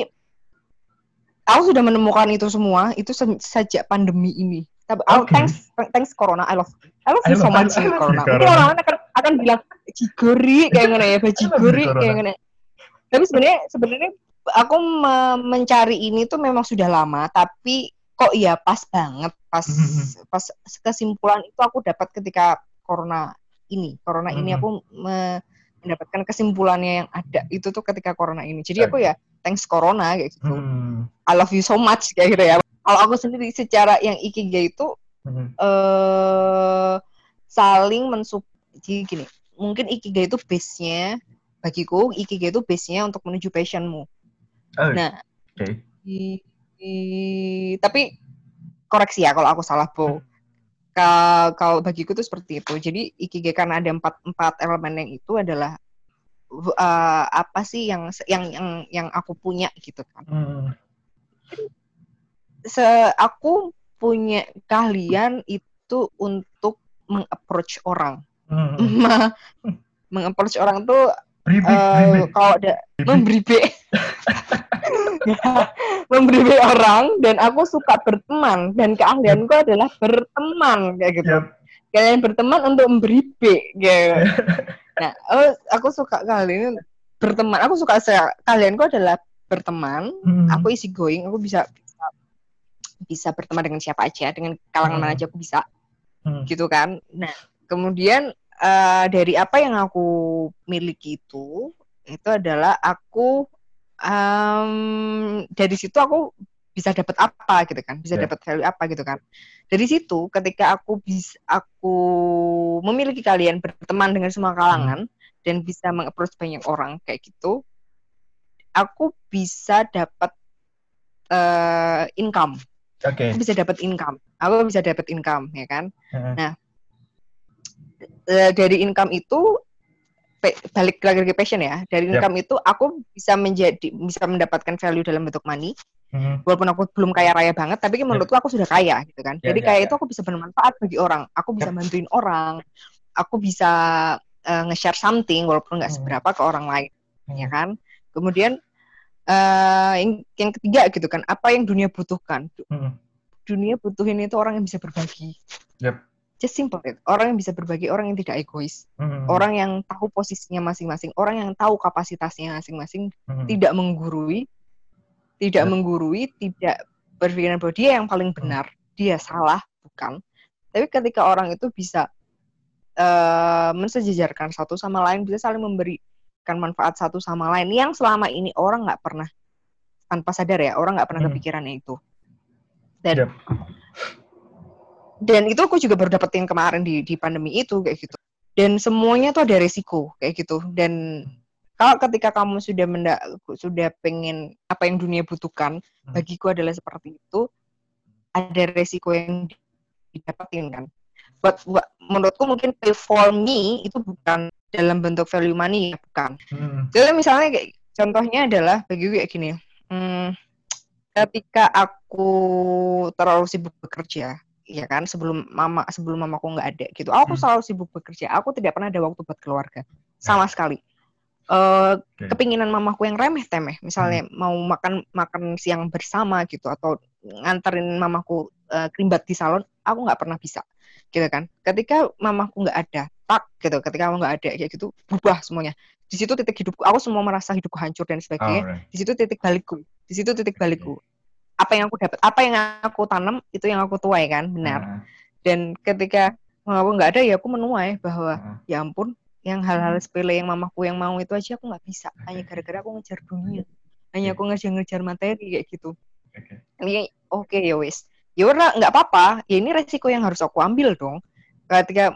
aku sudah menemukan itu semua itu se- sejak pandemi ini. Tapi oh, Oke. thanks thanks corona. I love I love I you so much I love corona. Mungkin orang-orang akan akan bilang jigori kayak gimana ya, Corona. kayak gimana. Tapi sebenarnya sebenarnya aku me- mencari ini tuh memang sudah lama, tapi kok ya pas banget pas Mhm. pas kesimpulan itu aku dapat ketika corona ini. Corona ini Mhm. aku me- mendapatkan kesimpulannya yang ada itu tuh ketika corona ini. Jadi aku ya thanks corona kayak gitu. Hmm, I love you so much kayak gitu ya. Kalau aku sendiri secara yang ikigai itu hmm, eh saling mensup jadi gini, mungkin ikigai itu base-nya bagiku ikigai itu base-nya untuk menuju passionmu. Oh, Nah, oke. di, di- tapi koreksi ya kalau aku salah, Bo. Ka- Kalau bagiku tuh seperti itu. Jadi ikigai karena ada empat empat elemen yang itu adalah eh, apa sih yang yang yang yang aku punya gitu kan. Hmm, Se aku punya keahlian itu untuk mengapproach orang. hmm. mengapproach orang tuh Pribik, eh, pribik. kalau ada memberi be memberi be orang dan aku suka berteman dan keahlianku adalah berteman kayak gitu. Yap. Kalian berteman untuk memberi be gitu. Nah, oh, aku suka kalian berteman. Aku suka saya kalianku adalah berteman. Hmm, Aku easy going, aku bisa bisa, bisa berteman dengan siapa aja, dengan kalangan mana Hmm. aja aku bisa hmm, gitu kan. Nah, kemudian eh, dari apa yang aku miliki itu, itu adalah aku em, dari situ aku bisa dapat apa gitu kan, bisa Ya. dapat value apa gitu kan. Dari situ, ketika aku bisa aku memiliki kalian berteman dengan semua kalangan dan bisa mengapproach banyak orang kayak gitu, aku bisa dapat eh, income Oke. aku bisa dapat income aku bisa dapat income ya kan Heeh. Eh, dari income itu balik lagi ke passion ya dari Yap. income itu aku bisa menjadi bisa mendapatkan value dalam bentuk money Hmm, walaupun aku belum kaya raya banget tapi menurutku aku sudah kaya gitu kan Ya, jadi ya, kaya ya. itu aku bisa bermanfaat bagi orang aku bisa bantuin orang aku bisa eh, nge-share something walaupun nggak Hmm. seberapa ke orang lain hmm. ya kan kemudian eh yang, yang ketiga gitu kan apa yang dunia butuhkan Hmm, dunia butuhin itu orang yang bisa berbagi. Yep. Just simple it. Orang yang bisa berbagi, orang yang tidak egois, hmm, orang yang tahu posisinya masing-masing, orang yang tahu kapasitasnya masing-masing, hmm. tidak menggurui, tidak Yep. menggurui, tidak berpikiran bahwa dia yang paling benar, dia salah, bukan. Tapi ketika orang itu bisa eh mensejajarkan satu sama lain, bisa saling memberikan manfaat satu sama lain, yang selama ini orang nggak pernah tanpa sadar ya, orang nggak pernah Hmm. kepikirannya itu. Dan Yep. Dan itu aku juga baru dapetin kemarin di di pandemi itu kayak gitu. Dan semuanya tuh ada resiko kayak gitu. Dan kalau ketika kamu sudah menda sudah pengen apa yang dunia butuhkan Hmm. bagiku adalah seperti itu ada resiko yang didapetin kan. Buat, buat menurutku mungkin pay for me itu bukan dalam bentuk value money ya bukan. Hmm, jadi misalnya kayak contohnya adalah bagiku kayak gini hmm, ketika aku terlalu sibuk bekerja ya kan? Sebelum mama sebelum mamaku nggak ada gitu. Aku Hmm. selalu sibuk bekerja. Aku tidak pernah ada waktu buat keluarga. Sama sekali. Eh Oke. kepinginan mamaku yang remeh temeh misalnya mau makan makan siang bersama gitu atau nganterin mamaku eh, kerimbat di salon aku nggak pernah bisa. Gitu kan? Ketika mamaku nggak ada tak gitu. Ketika kamu nggak ada kayak gitu berubah semuanya. Di situ titik hidupku aku semua merasa hidupku hancur dan sebagainya. Alright. di situ titik balikku. Di situ titik balikku apa yang aku dapat apa yang aku tanam itu yang aku tuai kan benar. Nah, dan ketika mamaku nggak ada ya aku menuai bahwa nah, ya ampun yang hal-hal sepele yang mamaku yang mau itu aja aku nggak bisa. Hanya gara-gara aku ngejar dunia. Hanya aku ngejar-ngejar materi kayak gitu. Oke. ini oke ya wis. Ya nggak apa-apa. Ya ini resiko yang harus aku ambil dong. Ketika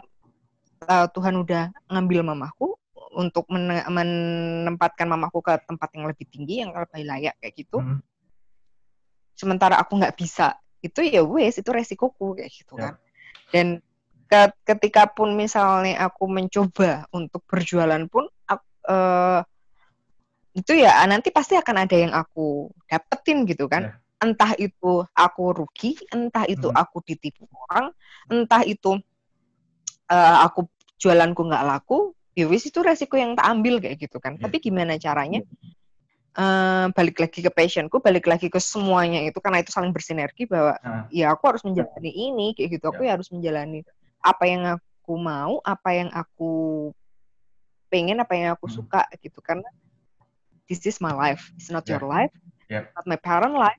uh, Tuhan udah ngambil mamaku untuk men- menempatkan mamaku ke tempat yang lebih tinggi yang lebih layak kayak gitu Hmm, sementara aku nggak bisa itu ya wes itu resikoku kayak gitu kan dan ke, ketika pun misalnya aku mencoba untuk berjualan pun aku, uh, itu ya nanti pasti akan ada yang aku dapetin gitu kan yeah. entah itu aku rugi entah itu hmm. aku ditipu orang entah itu uh, aku jualanku nggak laku ya wis itu resiko yang tak ambil kayak gitu kan yeah. tapi gimana caranya uh, balik lagi ke passionku balik lagi ke semuanya itu karena itu saling bersinergi bahwa uh. ya aku harus menjalani ini kayak gitu aku ya harus menjalani apa yang aku mau apa yang aku pengen apa yang aku hmm. suka gitu karena this is my life it's not yeah. your life yeah. not my parent life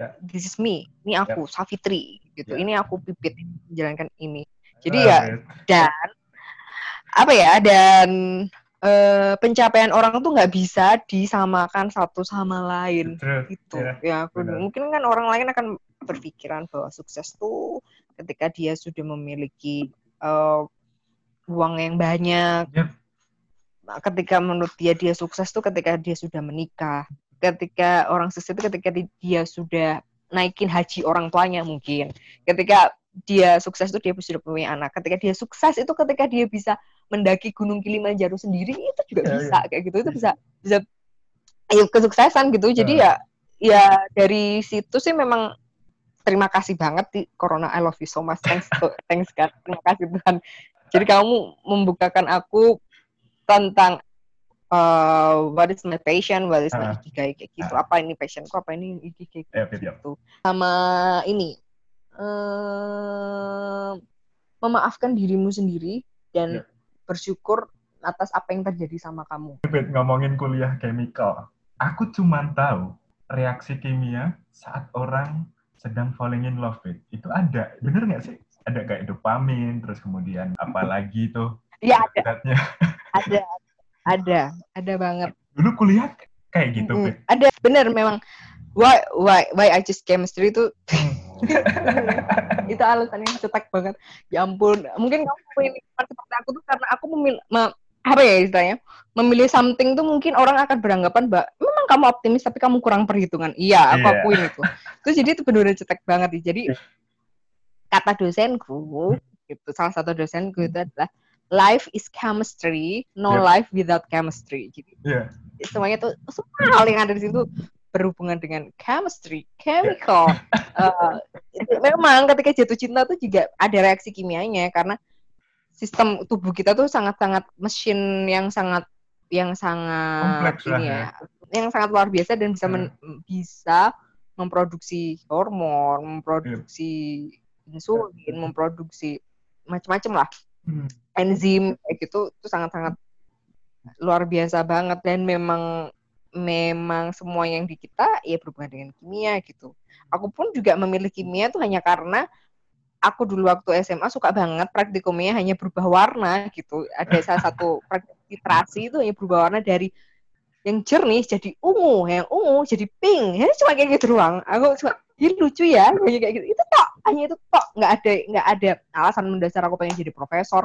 yeah. this is me ini aku yeah. Safitri gitu yeah. ini aku pipit menjalankan ini jadi uh, ya dan apa ya dan uh, pencapaian orang tuh nggak bisa disamakan satu sama lain True. itu yeah. ya aku Benar. mungkin kan orang lain akan berpikiran bahwa sukses tuh ketika dia sudah memiliki uh, uang yang banyak yep ketika menurut dia dia sukses tuh ketika dia sudah menikah ketika orang sukses itu ketika dia sudah naikin haji orang tuanya mungkin ketika dia sukses itu dia sudah punya anak ketika dia sukses itu ketika dia bisa mendaki gunung Kilimanjaro sendiri itu juga ya, bisa ya. kayak gitu. Itu bisa bisa ya, kesuksesan gitu. Jadi ya ya dari situ sih memang terima kasih banget di Corona I love you so much. Thanks to, thanks God terima kasih Tuhan. Jadi kamu membukakan aku tentang uh, what is my passion, what is my uh, ikigai kayak gitu. Uh, apa ini passionku, apa ini ikigai yep, yep, gitu. Sama ini uh, memaafkan dirimu sendiri dan yep. Bersyukur atas apa yang terjadi sama kamu. Ngomongin kuliah chemical, aku cuma tahu reaksi kimia saat orang sedang falling in love with itu ada, bener nggak sih? Ada kayak dopamin, terus kemudian apalagi tuh Iya ada. ada, ada, ada banget. Dulu kuliah kayak gitu, mm, Ada, bener memang. Why, why, why I choose chemistry itu itu alasan yang cetek banget. Ya ampun, mungkin kamu memilih seperti aku tuh karena aku memilih, me, apa ya istilahnya, memilih something tuh mungkin orang akan beranggapan mbak memang kamu optimis tapi kamu kurang perhitungan. Iya, aku yeah. akuin itu. Terus jadi itu benar-benar cetek banget. Jadi kata dosenku, itu salah satu dosenku itu adalah life is chemistry, no yep. life without chemistry. Jadi yeah. semuanya tuh semua hal yang ada di situ berhubungan dengan chemistry, chemical. uh, itu memang ketika jatuh cinta tuh juga ada reaksi kimianya karena sistem tubuh kita tuh sangat-sangat mesin yang sangat yang sangat Kompleks ini ya, ya, yang sangat luar biasa dan bisa men, hmm. bisa memproduksi hormon, memproduksi yeah. insulin, memproduksi macam-macam lah hmm. enzim kayak gitu itu sangat-sangat luar biasa banget dan memang memang semua yang di kita ya berhubungan dengan kimia gitu. Aku pun juga memilih kimia tuh hanya karena aku dulu waktu SMA suka banget praktikumnya hanya berubah warna gitu. Ada salah satu praktik literasi itu hanya berubah warna dari yang jernih jadi ungu, yang ungu jadi pink. Ya cuma kayak gitu doang. Aku cuma ini lucu ya kayak gitu itu tok hanya itu tok nggak ada nggak ada alasan mendasar aku pengen jadi profesor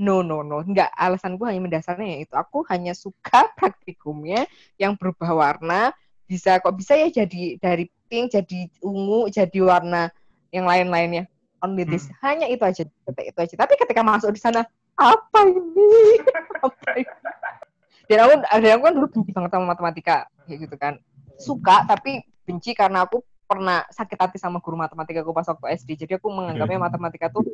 no no no. Nggak alasanku hanya mendasarnya ya itu aku hanya suka praktikumnya yang berubah warna. Bisa kok bisa ya jadi dari pink jadi ungu jadi warna yang lain-lainnya? Only this. Hmm. hanya itu aja. Itu aja. Tapi ketika masuk di sana apa ini? Apa ini? Dan aku dan aku kan dulu benci banget sama matematika kayak gitu kan. Suka tapi benci karena aku pernah sakit hati sama guru matematika aku pas waktu SD. Jadi aku menganggapnya matematika tuh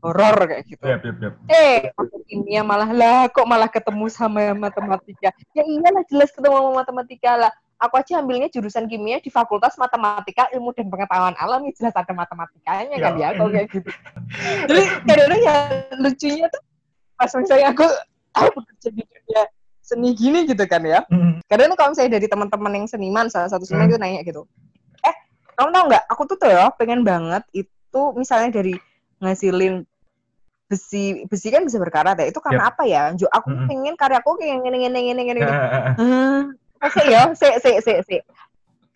horor kayak gitu. Yep, yep, yep. Eh, kimia malah lah kok malah ketemu sama matematika. Ya iyalah jelas ketemu sama matematika lah. Aku aja ambilnya jurusan kimia di Fakultas Matematika Ilmu dan Pengetahuan Alam, ya jelas ada matematikanya kan ya, kalau kayak gitu. Jadi kadang-kadang ya lucunya tuh pas misalnya aku aku bekerja di dunia seni gini gitu kan ya. Mm. Kadang kalau misalnya dari teman-teman yang seniman, salah satu seniman mm. itu nanya gitu, kamu tau nggak? Aku tuh tuh ya pengen banget itu misalnya dari ngasilin besi besi kan bisa berkarat ya. Itu karena yep. apa ya? Jo aku mm -hmm. pengen karyaku kayak gini gini gini gini oke ya? Se se se se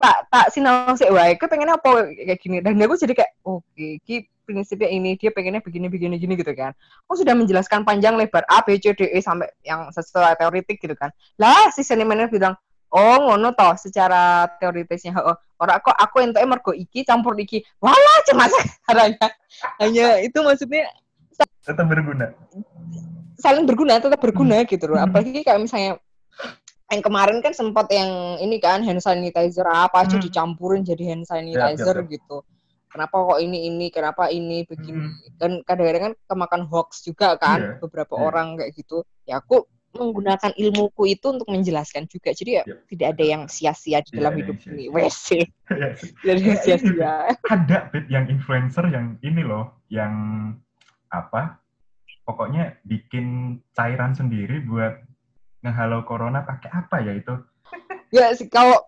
tak tak sinau se wae aku pengennya apa kayak gini? Dan aku jadi kayak oke okay, ki prinsipnya ini dia pengennya begini begini gini gitu kan. Aku sudah menjelaskan panjang lebar A B C D E sampai yang sesuai teoritik gitu kan. Lah si senimannya bilang oh ngono toh secara teoritisnya oh, orang kok aku ente mergo iki campur iki wala cemas caranya hanya itu maksudnya tetap berguna saling berguna tetap berguna Hmm. gitu loh Hmm. apalagi kayak misalnya yang kemarin kan sempat yang ini kan hand sanitizer apa aja Hmm. dicampurin jadi hand sanitizer yap, yap. gitu kenapa kok ini ini kenapa ini begini Hmm. dan kadang-kadang kan kemakan hoax juga kan Iya, beberapa iya. orang kayak gitu ya aku menggunakan ilmuku itu untuk menjelaskan juga. Jadi ya Yap. tidak ada yang sia-sia di Tidak dalam ada hidup yang ini. sia-sia. WC tidak ada yang Ya, ini, sia-sia. Ada Pit, yang influencer yang ini loh yang apa pokoknya bikin cairan sendiri buat ngehalau corona pakai apa ya itu? Ya sih kalau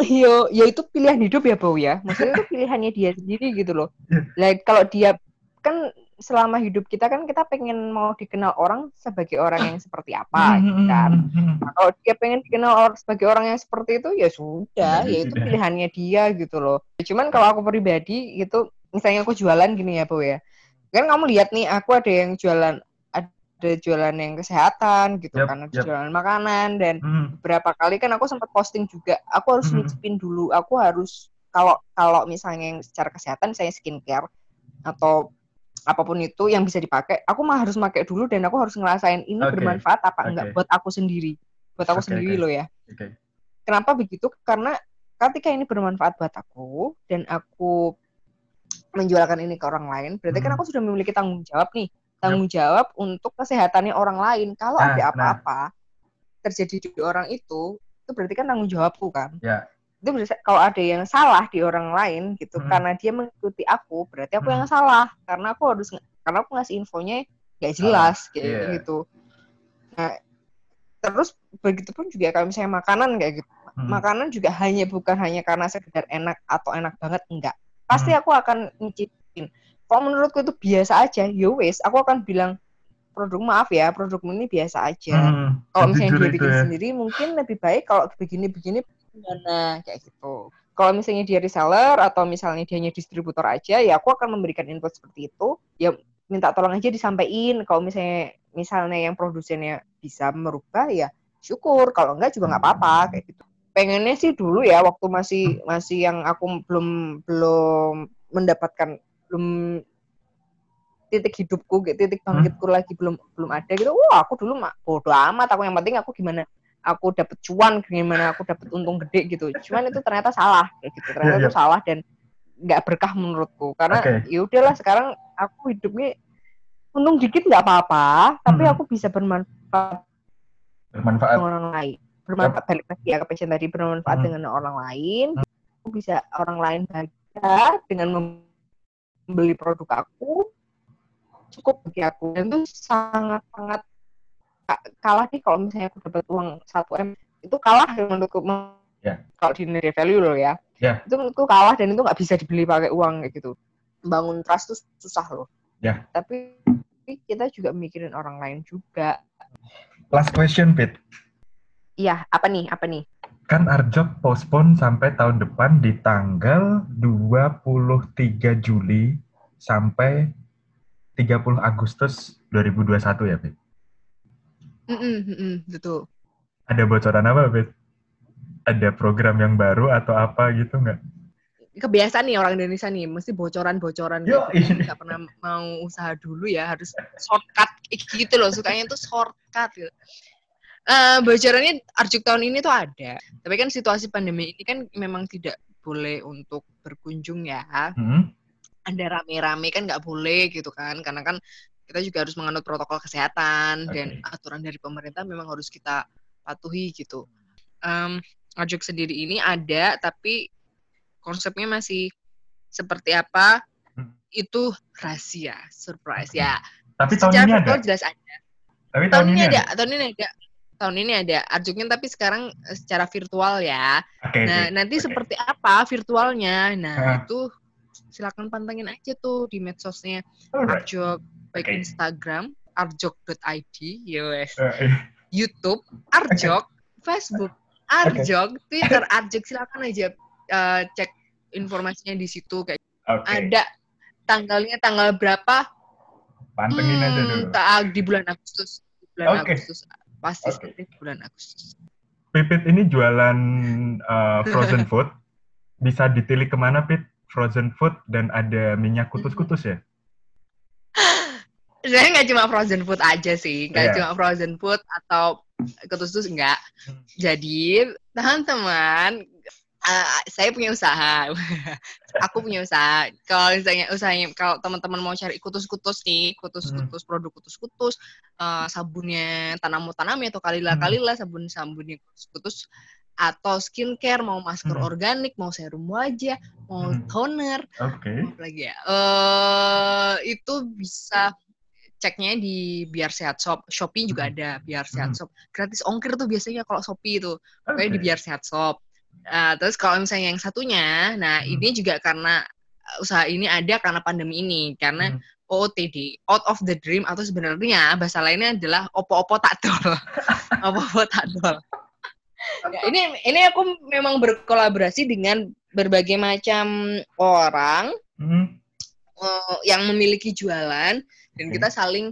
yo ya itu pilihan hidup ya Bau ya. Maksudnya itu pilihannya dia sendiri gitu loh. Iya. like kalau dia kan selama hidup kita kan kita pengen mau dikenal orang sebagai orang yang seperti apa gitu kan. Hmm, Nah, kalau dia pengen dikenal or- sebagai orang yang seperti itu ya sudah Ya, itu pilihannya dia gitu loh. Cuman kalau aku pribadi gitu misalnya aku jualan gini ya Bau ya. Kan kamu lihat nih aku ada yang jualan ada jualan yang kesehatan gitu Yap, kan. Ada yap. jualan makanan dan Hmm, beberapa kali kan aku sempat posting juga aku harus Mhm. nyicipin dulu aku harus kalau kalau misalnya yang secara kesehatan misalnya skincare atau apa pun itu yang bisa dipakai aku mah harus pakai dulu dan aku harus ngerasain ini Oke, bermanfaat apa enggak oke. buat aku sendiri buat aku Oke, sendiri oke. loh ya oke kenapa begitu karena ketika ini bermanfaat buat aku dan aku menjualkan ini ke orang lain berarti kan Mhm. aku sudah memiliki tanggung jawab nih tanggung jawab untuk kesehatannya orang lain kalau Nah, ada nah. apa-apa terjadi di orang itu itu berarti kan tanggung jawabku kan Ya. Itu berarti kalau ada yang salah di orang lain gitu Mhm. karena dia mengikuti aku berarti aku Mhm. yang salah karena aku harus karena aku ngasih infonya nggak jelas kayak Iya. gitu nah terus begitu pun juga kalau misalnya makanan kayak gitu Hmm. makanan juga hanya bukan hanya karena sekedar enak atau enak banget enggak pasti Hmm. aku akan nyicipin kalau menurutku itu biasa aja yo wes aku akan bilang produk maaf ya produkmu ini biasa aja Hmm, kalau misalnya dia bikin ya. sendiri mungkin lebih baik kalau begini-begini gimana? Kayak gitu. Kalau misalnya dia reseller atau misalnya dia hanya distributor aja ya aku akan memberikan input seperti itu. Ya minta tolong aja disampaikan. Kalau misalnya misalnya yang produsennya bisa merubah ya syukur. Kalau enggak juga nggak apa-apa kayak gitu. Pengennya sih dulu ya waktu masih masih yang aku belum belum mendapatkan belum titik hidupku gitu, titik bangkitku lagi belum belum ada gitu. Wah aku dulu mah bodo amat. Aku yang penting aku gimana aku dapet cuan gimana aku dapet untung gede gitu. Cuman itu ternyata salah kayak gitu. Ternyata Iya, itu salah dan nggak berkah menurutku. Karena Oke. ya udahlah sekarang aku hidupnya untung dikit nggak apa-apa tapi Hmm. aku bisa bermanfaat bermanfaat. dengan orang lain. Bermanfaat balik lagi ya ke passion tadi bermanfaat Hmm. dengan orang lain. Aku bisa orang lain bahagia dengan membeli produk aku. Cukup bagi aku. Dan itu sangat sangat kalah nih kalau misalnya aku dapat uang 1 m itu kalah menurutku Ya. kalau di nilai value loh ya Ya. itu menurutku kalah dan itu nggak bisa dibeli pakai uang kayak gitu bangun trust tuh susah loh Ya. tapi kita juga mikirin orang lain juga last question Pit iya apa nih apa nih kan Arjok postpone sampai tahun depan di tanggal 23 Juli sampai 30 Agustus 2021 ya, Pit? Mm-mm, mm-mm, betul Ada bocoran apa, Pit? Ada program yang baru atau apa gitu nggak? kebiasaan nih orang Indonesia nih mesti bocoran-bocoran gitu. iya. nggak pernah mau usaha dulu ya harus shortcut gitu loh sukanya tuh shortcut gitu. Eh, bocorannya Arjuk tahun ini tuh ada tapi kan situasi pandemi ini kan memang tidak boleh untuk berkunjung ya Hmm? ada rame-rame kan nggak boleh gitu kan karena kan kita juga harus menganut protokol kesehatan dan Oke. aturan dari pemerintah memang harus kita patuhi gitu. Um, Arjuk sendiri ini ada tapi konsepnya masih seperti apa Hmm. itu rahasia, surprise ya. Tapi tahun Secara ini ada. jelas ada. Tapi Tahun ini ada, tahun ini ada. Tahun ini ada Arjuknya tapi sekarang eh, secara virtual ya. Oke, Nah, oke. nanti Oke. seperti apa virtualnya? Nah, Ah. itu silakan pantengin aja tuh di medsosnya Alright. Arjok, baik Oke. Instagram arjok.id, yes. Eh, eh, YouTube Arjok, Facebook Arjok, Twitter Arjok, silakan aja eh, cek informasinya di situ kayak Oke, ada tanggalnya tanggal berapa? pantengin aja Hmm, dulu. ta- di bulan Agustus. Di bulan Oke. Agustus pasti sekali di bulan Agustus. Pipit ini jualan uh, frozen food. Bisa ditilik ke mana, Pit? Frozen food dan ada minyak kutus-kutus ya? Saya nggak cuma frozen food aja sih, nggak Iya. cuma frozen food atau kutus-kutus enggak. Jadi teman-teman, uh, saya punya usaha. Aku punya usaha. Kalau misalnya usahanya, kalau teman-teman mau cari kutus-kutus nih, kutus-kutus produk kutus-kutus, uh, sabunnya tanamu tanami atau kalila kalila, sabun sabunnya kutus-kutus atau skincare, mau masker Hmm. organik, mau serum wajah, mau Hmm. toner, Oke. apa lagi ya? Eh itu bisa ceknya di Biar Sehat Shop. Shopee juga Hmm. ada Biar Sehat Hmm. Shop. Gratis ongkir tuh biasanya kalau Shopee itu. Pokoknya di Oke. Biar Sehat Shop. Nah, terus kalau misalnya yang satunya, nah Hmm. ini juga karena uh, usaha ini ada karena pandemi ini, karena Hmm. OOTD, out of the dream atau sebenarnya bahasa lainnya adalah opo-opo tak dol. opo-opo tak dol. Ya, ini ini aku memang berkolaborasi dengan berbagai macam orang Hmm. eh, yang memiliki jualan dan Oke. kita saling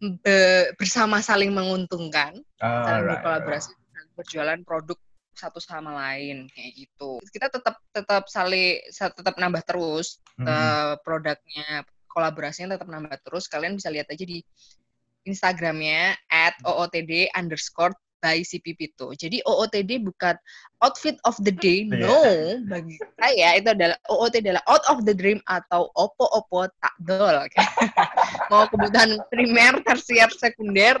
be- bersama saling menguntungkan, saling Alright, berkolaborasi dan berjualan produk satu sama lain kayak gitu. Kita tetap tetap saling sa- tetap nambah terus Hmm. eh, produknya kolaborasinya tetap nambah terus. Kalian bisa lihat aja di Instagramnya at ootd underscore by si Pipito. Jadi OOTD bukan outfit of the day, Iya. no. Bagi saya itu adalah OOTD adalah out of the dream atau opo-opo tak dol. mau kebutuhan primer, tersier, sekunder,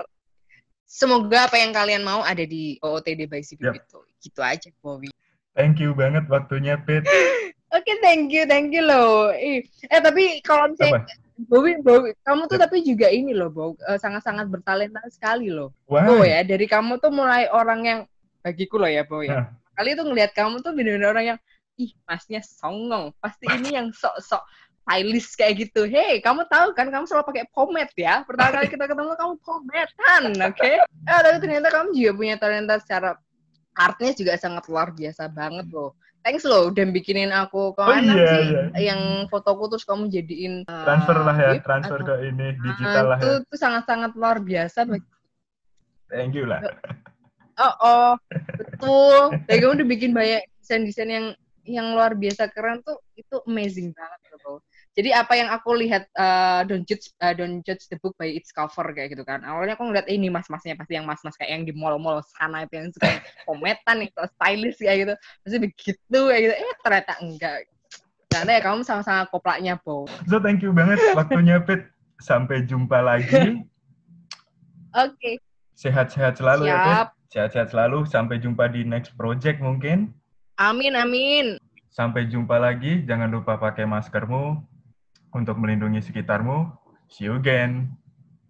semoga apa yang kalian mau ada di OOTD by si Yap. Pipito. Gitu aja, Bowie. Thank you banget waktunya, Pit. Oke, thank you, thank you loh. Eh, tapi kalau misalnya Bowie, Bowie, kamu tuh tapi juga ini loh, Bow, eh, sangat-sangat bertalenta sekali loh. Wah, Bow ya, dari kamu tuh mulai orang yang bagiku loh ya, Bow ya. Kali tuh ngelihat kamu tuh bener-bener orang yang ih, masnya songong. Pasti ini yang sok-sok stylish kayak gitu. Hey, kamu tahu kan kamu selalu pakai pomade ya. Pertama kali kita ketemu kamu pomade kan, oke? Eh, tapi ternyata kamu juga punya talenta secara artnya juga sangat luar biasa banget loh. Thanks loh udah bikinin aku Oh ke mana iya, sih iya. yang fotoku terus kamu jadiin uh, transfer lah ya, transfer atau- ke ini digital Ah, lah itu ya. tuh sangat-sangat luar biasa Thank you lah. Oh, oh, betul. Dan kamu udah bikin banyak desain-desain yang yang luar biasa keren tuh itu amazing banget loh. Jadi apa yang aku lihat uh, don't judge uh, don't judge the book by its cover kayak gitu kan. Awalnya aku ngeliat eh, ini mas-masnya pasti yang mas-mas kayak yang di mall-mall sana itu yang suka kometan so stylish kayak gitu. Pasti begitu kayak gitu. Eh ternyata enggak. Ternyata ya kamu sama-sama koplaknya, Bo. So thank you banget waktunya, Pit. Sampai jumpa lagi. Oke, Sehat-sehat selalu ya, Pit. siap. Sehat-sehat selalu. Sampai jumpa di next project mungkin. Amin, amin. Sampai jumpa lagi. Jangan lupa pakai maskermu untuk melindungi sekitarmu. See you again.